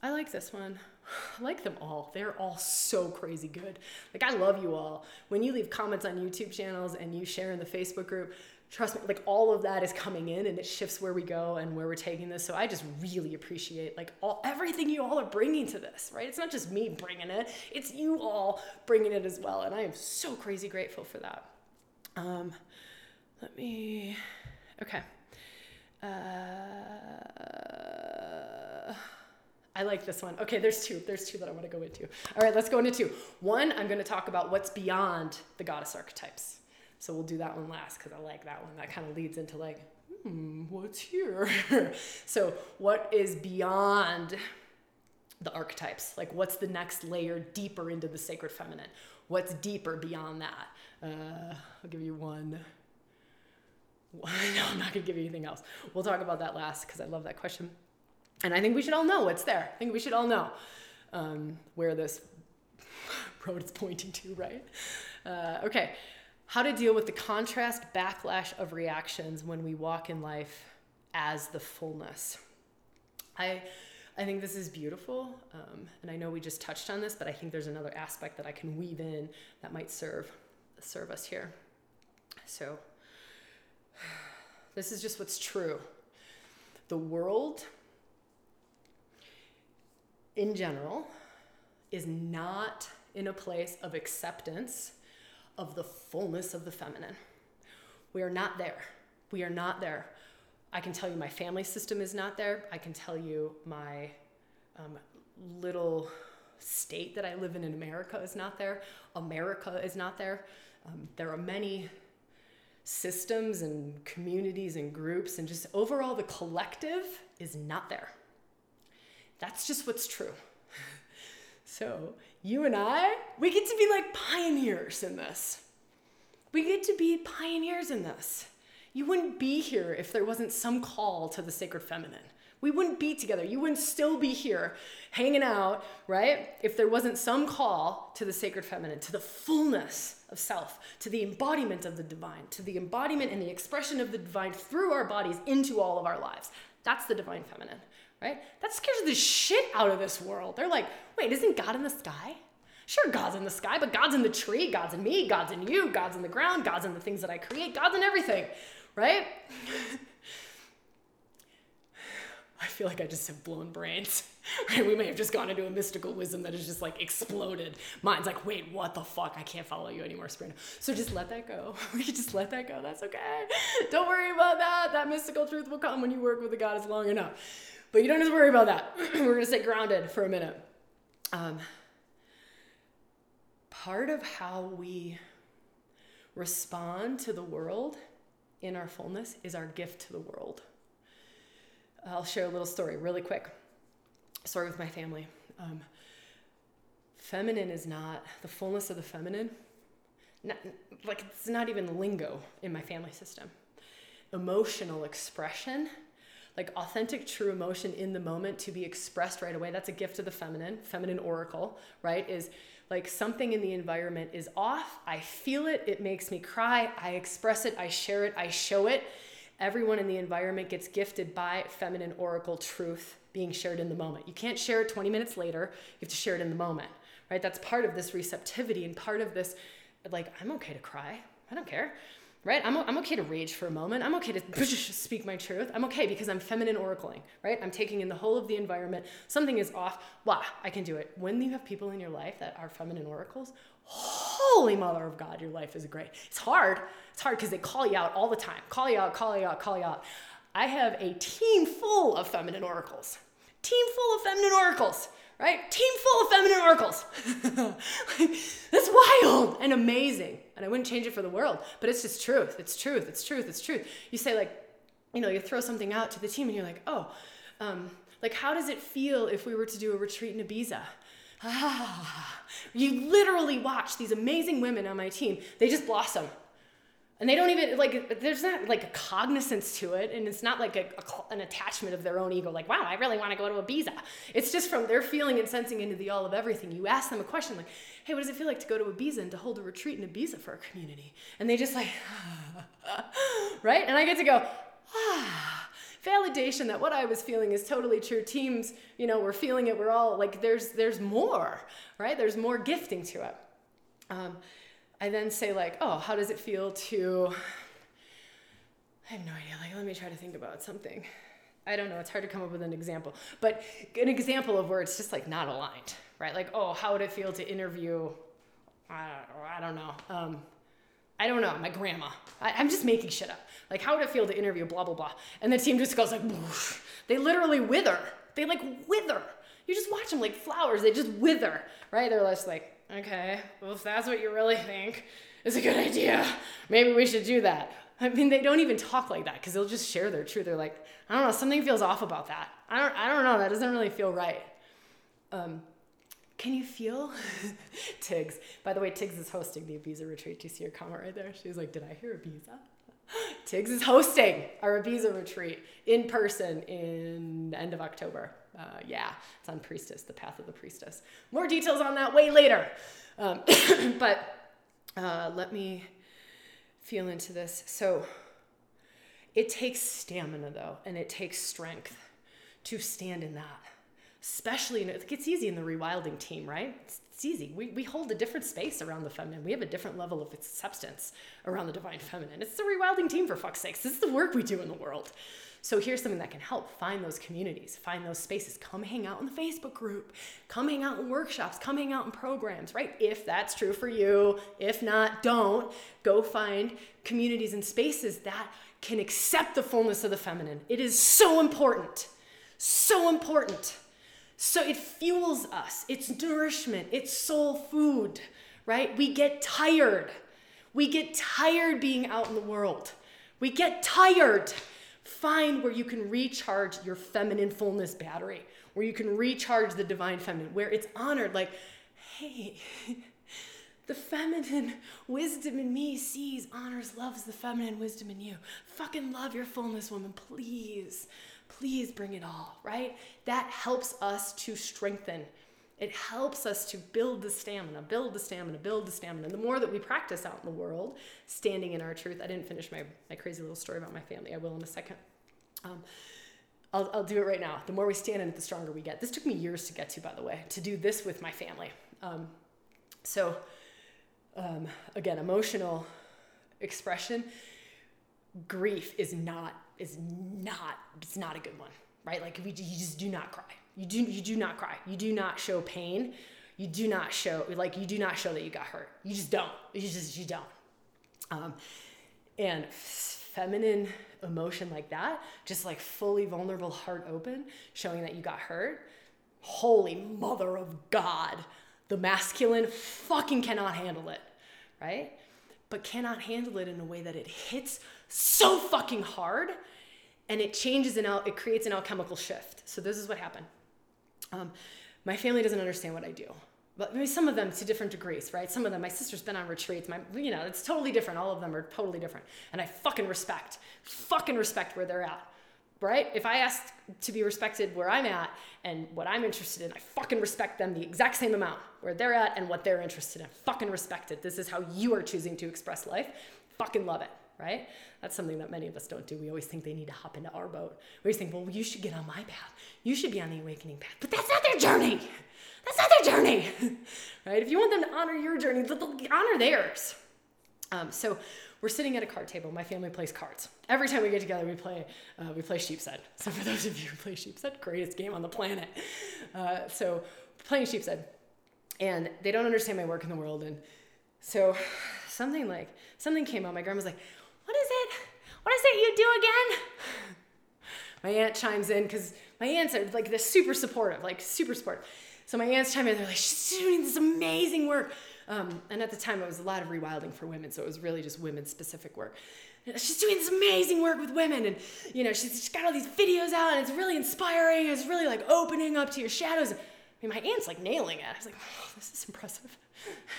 S1: I like this one. I like them all. They're all so crazy good. Like, I love you all. When you leave comments on YouTube channels and you share in the Facebook group, trust me, like all of that is coming in and it shifts where we go and where we're taking this. So I just really appreciate like all everything you all are bringing to this, right? It's not just me bringing it; it's you all bringing it as well, and I am so crazy grateful for that. Um, let me, okay. Uh, I like this one. Okay, there's two. There's two that I want to go into. All right, let's go into two. One, I'm going to talk about what's beyond the goddess archetypes. So we'll do that one last because I like that one. That kind of leads into like, hmm, what's here? so, what is beyond the archetypes? Like, what's the next layer deeper into the sacred feminine? What's deeper beyond that? Uh, I'll give you one. no, I'm not going to give you anything else. We'll talk about that last because I love that question. And I think we should all know what's there. I think we should all know um, where this road is pointing to, right? Uh, okay how to deal with the contrast backlash of reactions when we walk in life as the fullness. I, I think this is beautiful, um, and I know we just touched on this, but I think there's another aspect that I can weave in that might serve serve us here. So, this is just what's true. The world, in general, is not in a place of acceptance of the fullness of the feminine. We are not there. We are not there. I can tell you my family system is not there. I can tell you my um, little state that I live in in America is not there. America is not there. Um, there are many systems and communities and groups, and just overall, the collective is not there. That's just what's true. so, you and I, we get to be like pioneers in this. We get to be pioneers in this. You wouldn't be here if there wasn't some call to the sacred feminine. We wouldn't be together. You wouldn't still be here hanging out, right? If there wasn't some call to the sacred feminine, to the fullness of self, to the embodiment of the divine, to the embodiment and the expression of the divine through our bodies into all of our lives. That's the divine feminine, right? That scares the shit out of this world. They're like, wait, isn't God in the sky? Sure, God's in the sky, but God's in the tree, God's in me, God's in you, God's in the ground, God's in the things that I create, God's in everything, right? I feel like I just have blown brains. Right? We may have just gone into a mystical wisdom that has just like exploded. Mine's like, wait, what the fuck? I can't follow you anymore, Sabrina. So just let that go. We can just let that go. That's okay. Don't worry about that. That mystical truth will come when you work with the goddess long enough. But you don't have to worry about that. We're gonna stay grounded for a minute. Um, part of how we respond to the world in our fullness is our gift to the world. I'll share a little story really quick. Story with my family. Um, feminine is not the fullness of the feminine. Not, like it's not even lingo in my family system. Emotional expression, like authentic, true emotion in the moment to be expressed right away. That's a gift of the feminine. Feminine oracle, right? Is like something in the environment is off. I feel it. It makes me cry. I express it. I share it. I show it everyone in the environment gets gifted by feminine oracle truth being shared in the moment. You can't share it 20 minutes later, you have to share it in the moment, right? That's part of this receptivity and part of this, like, I'm okay to cry, I don't care. Right? I'm, I'm okay to rage for a moment. I'm okay to speak my truth. I'm okay because I'm feminine oracling, right? I'm taking in the whole of the environment. Something is off. Wow, I can do it. When you have people in your life that are feminine oracles, holy mother of God, your life is great. It's hard. It's hard because they call you out all the time. Call you out, call you out, call you out. I have a team full of feminine oracles. Team full of feminine oracles, right? Team full of feminine oracles. That's wild and amazing. And I wouldn't change it for the world, but it's just truth. It's truth. It's truth. It's truth. You say, like, you know, you throw something out to the team and you're like, oh, um, like, how does it feel if we were to do a retreat in Ibiza? ah, you literally watch these amazing women on my team. They just blossom. And they don't even, like, there's not like a cognizance to it. And it's not like a, a, an attachment of their own ego, like, wow, I really want to go to Ibiza. It's just from their feeling and sensing into the all of everything. You ask them a question like, hey, what does it feel like to go to Ibiza and to hold a retreat in Ibiza for a community? And they just like, right? And I get to go, ah validation that what I was feeling is totally true. Teams, you know, we're feeling it. We're all like, there's there's more, right? There's more gifting to it. Um, I then say like, oh, how does it feel to? I have no idea. Like, let me try to think about something. I don't know. It's hard to come up with an example, but an example of where it's just like not aligned, right? Like, oh, how would it feel to interview? I don't, I don't know. Um, I don't know, my grandma. I, am just making shit up. Like, how would it feel to interview blah, blah, blah? And the team just goes like, Whoosh. they literally wither. They like wither. You just watch them like flowers, they just wither, right? They're just like, okay, well, if that's what you really think is a good idea, maybe we should do that. I mean, they don't even talk like that because they'll just share their truth. They're like, I don't know, something feels off about that. I don't, I don't know, that doesn't really feel right. Um, can you feel Tiggs? By the way, Tiggs is hosting the Ibiza retreat. Do you see her comment right there? She's like, Did I hear Ibiza? Tiggs is hosting our Ibiza retreat in person in the end of October. Uh, yeah, it's on Priestess, the Path of the Priestess. More details on that way later. Um, but uh, let me feel into this. So it takes stamina, though, and it takes strength to stand in that especially it gets easy in the rewilding team, right? It's, it's, easy. We, we hold a different space around the feminine. We have a different level of substance around the divine feminine. It's the rewilding team for fuck's sakes. This is the work we do in the world. So here's something that can help find those communities, find those spaces. Come hang out in the Facebook group, come hang out in workshops, come hang out in programs, right? If that's true for you. If not, don't. Go find communities and spaces that
S2: can accept the fullness of the feminine. It is so important. So important. So it fuels us. It's nourishment. It's soul food, right? We get tired. We get tired being out in the world. We get tired. Find where you can recharge your feminine fullness battery, where you can recharge the divine feminine, where it's honored like, hey, the feminine wisdom in me sees, honors, loves the feminine wisdom in you. Fucking love your fullness, woman, please. Please bring it all, right? That helps us to strengthen. It helps us to build the stamina, build the stamina, build the stamina. And the more that we practice out in the world, standing in our truth, I didn't finish my, my crazy little story about my family. I will in a second. Um, I'll, I'll do it right now. The more we stand in it, the stronger we get. This took me years to get to, by the way, to do this with my family. Um, so, um, again, emotional expression, grief is not is not it's not a good one, right? Like we, you just do not cry. You do you do not cry. You do not show pain. You do not show like you do not show that you got hurt. You just don't. You just you don't. Um, and feminine emotion like that, just like fully vulnerable, heart open, showing that you got hurt. Holy mother of God the masculine fucking cannot handle it, right? But cannot handle it in a way that it hits so fucking hard and it changes and it creates an alchemical shift. So this is what happened. Um, my family doesn't understand what I do, but maybe some of them to different degrees, right? Some of them, my sister's been on retreats. My, you know, it's totally different. All of them are totally different, and I fucking respect, fucking respect where they're at right? If I ask to be respected where I'm at and what I'm interested in, I fucking respect them the exact same amount where they're at and what they're interested in. Fucking respect it. This is how you are choosing to express life. Fucking love it, right? That's something that many of us don't do. We always think they need to hop into our boat. We always think, well, you should get on my path. You should be on the awakening path. But that's not their journey. That's not their journey, right? If you want them to honor your journey, honor theirs. Um, so we're sitting at a card table. My family plays cards. Every time we get together, we play uh, we play sheepshead. So for those of you who play sheepshead, greatest game on the planet. Uh, so playing sheepshead, and they don't understand my work in the world, and so something like something came up. My grandma's like, "What is it? What is it you do again?" My aunt chimes in because my aunts are like they're super supportive, like super supportive. So my aunts chime in. They're like, "She's doing this amazing work." Um, and at the time, it was a lot of rewilding for women, so it was really just women specific work. She's doing this amazing work with women, and you know, she's, she's got all these videos out, and it's really inspiring. It's really like opening up to your shadows. I mean, my aunt's like nailing it. I was like, oh, this is impressive.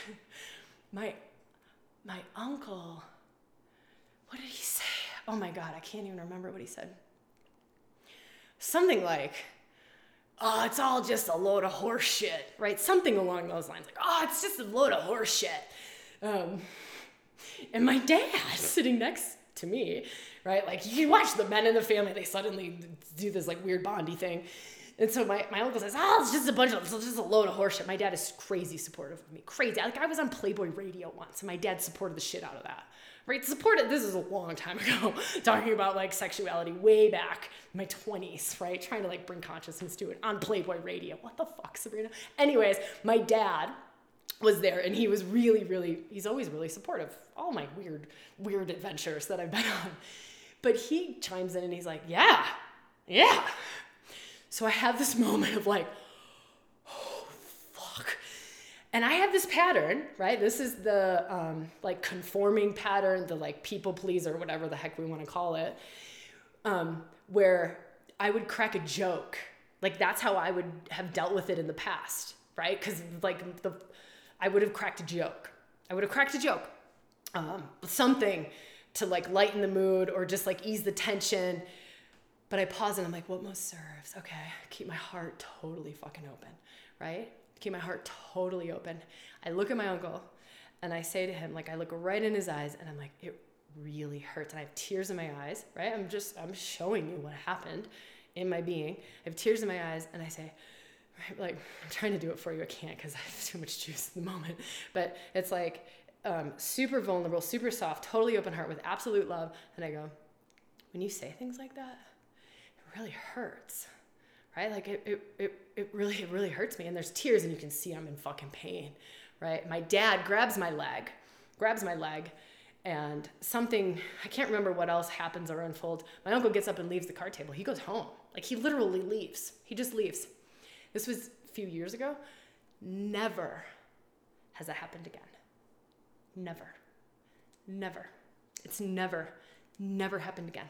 S2: my my uncle, what did he say? Oh my God, I can't even remember what he said. Something like, oh, it's all just a load of horse shit, right? Something along those lines. Like, oh, it's just a load of horse shit. Um, and my dad sitting next to me, right? Like, you watch the men in the family, they suddenly do this like weird Bondy thing. And so my, my uncle says, oh, it's just a bunch of, it's just a load of horseshit. My dad is crazy supportive of me. Crazy. Like I was on Playboy Radio once and my dad supported the shit out of that right? Supported, this is a long time ago, talking about like sexuality way back in my 20s, right? Trying to like bring consciousness to it on Playboy Radio. What the fuck, Sabrina? Anyways, my dad was there and he was really, really, he's always really supportive. Of all my weird, weird adventures that I've been on. But he chimes in and he's like, yeah, yeah. So I have this moment of like, and I have this pattern, right? This is the um, like conforming pattern, the like people pleaser, whatever the heck we want to call it, um, where I would crack a joke. Like that's how I would have dealt with it in the past, right? Because like the, I would have cracked a joke. I would have cracked a joke, um, something to like lighten the mood or just like ease the tension. But I pause and I'm like, what most serves? Okay, keep my heart totally fucking open, right? Keep my heart totally open. I look at my uncle and I say to him, like, I look right in his eyes and I'm like, it really hurts. And I have tears in my eyes, right? I'm just, I'm showing you what happened in my being. I have tears in my eyes and I say, right, like, I'm trying to do it for you. I can't because I have too much juice in the moment. But it's like, um, super vulnerable, super soft, totally open heart with absolute love. And I go, when you say things like that, it really hurts right? Like it, it, it, it really, it really hurts me. And there's tears and you can see I'm in fucking pain, right? My dad grabs my leg, grabs my leg and something I can't remember what else happens or unfolds. My uncle gets up and leaves the card table. He goes home. Like he literally leaves. He just leaves. This was a few years ago. Never has that happened again. Never. Never. It's never, never happened again.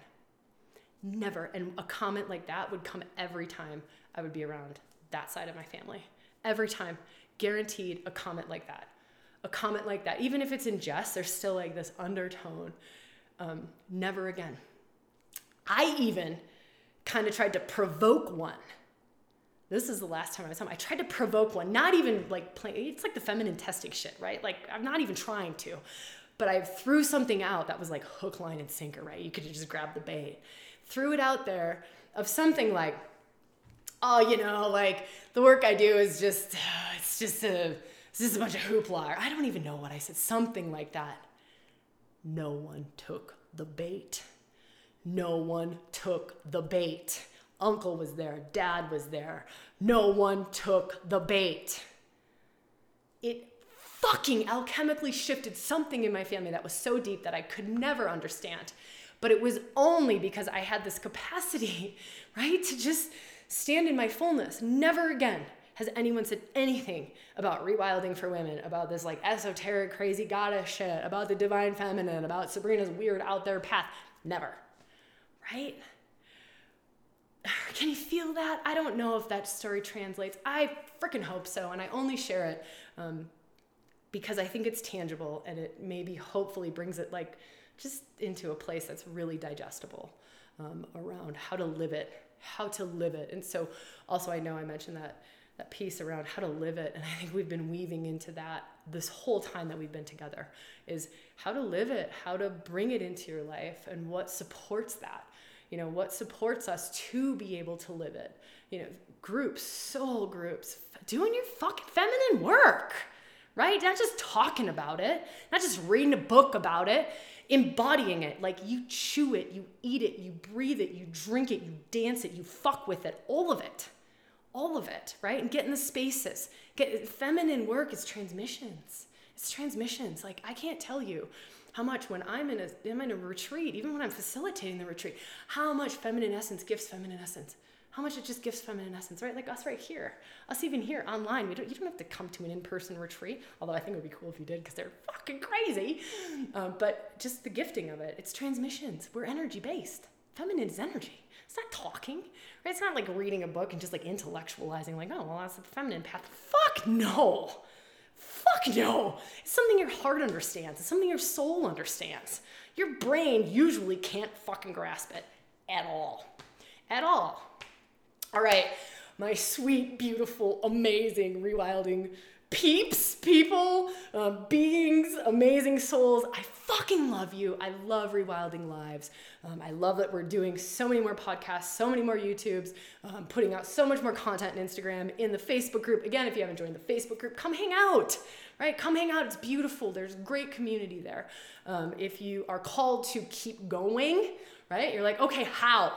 S2: Never. And a comment like that would come every time I would be around that side of my family. Every time. Guaranteed a comment like that a comment like that, even if it's in jest, there's still like this undertone. Um, never again. I even kind of tried to provoke one. This is the last time I saw him. I tried to provoke one, not even like playing. It's like the feminine testing shit, right? Like I'm not even trying to, but I threw something out that was like hook, line, and sinker, right? You could just grab the bait. Threw it out there of something like, oh, you know, like the work I do is just, it's just a, it's just a bunch of hoopla. I don't even know what I said. Something like that. No one took the bait. No one took the bait. Uncle was there. Dad was there. No one took the bait. It fucking alchemically shifted something in my family that was so deep that I could never understand. But it was only because I had this capacity, right, to just stand in my fullness. Never again has anyone said anything about rewilding for women, about this like esoteric, crazy goddess shit, about the divine feminine, about Sabrina's weird out there path? Never. Right? Can you feel that? I don't know if that story translates. I freaking hope so. And I only share it um, because I think it's tangible and it maybe hopefully brings it like just into a place that's really digestible um, around how to live it, how to live it. And so also, I know I mentioned that that piece around how to live it and i think we've been weaving into that this whole time that we've been together is how to live it how to bring it into your life and what supports that. You know what supports us to be able to live it. You know groups soul groups doing your fucking feminine work right? Not just talking about it not just reading a book about it embodying it like you chew it you eat it you breathe it you drink it you dance it you fuck with it all of it all of it, right? And get in the spaces. Get feminine work is transmissions. It's transmissions. Like I can't tell you how much when I'm in a I'm in a retreat, even when I'm facilitating the retreat, how much feminine essence gives feminine essence. How much it just gives feminine essence, right? Like us right here, us even here online. We don't, you don't have to come to an in-person retreat, although I think it would be cool if you did because they're fucking crazy. Um, but just the gifting of it, it's transmissions. We're energy based. Feminine is energy. It's not talking. Right? It's not like reading a book and just like intellectualizing, like, oh, well, that's the feminine path. Fuck no. Fuck no. It's something your heart understands. It's something your soul understands. Your brain usually can't fucking grasp it at all. At all. All right, my sweet, beautiful, amazing, rewilding peeps, people, uh, beings, amazing souls. I fucking love you. I love Rewilding Lives. Um, I love that we're doing so many more podcasts, so many more YouTubes, um, putting out so much more content in Instagram, in the Facebook group. Again, if you haven't joined the Facebook group, come hang out, right? Come hang out. It's beautiful. There's great community there. Um, if you are called to keep going, right? You're like, okay, how?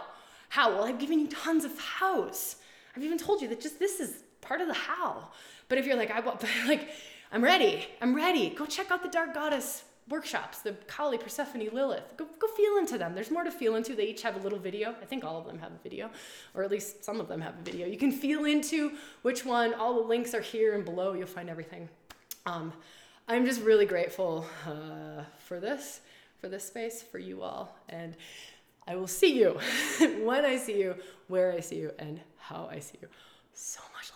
S2: How? Well, I've given you tons of hows. I've even told you that just this is part of the how. But if you're like, I want, like, I'm ready, I'm ready, go check out the Dark Goddess workshops, the Kali, Persephone, Lilith. Go, go feel into them. There's more to feel into. They each have a little video. I think all of them have a video, or at least some of them have a video. You can feel into which one. All the links are here and below. You'll find everything. Um, I'm just really grateful uh, for this, for this space, for you all. And I will see you when I see you, where I see you, and how I see you. So much love.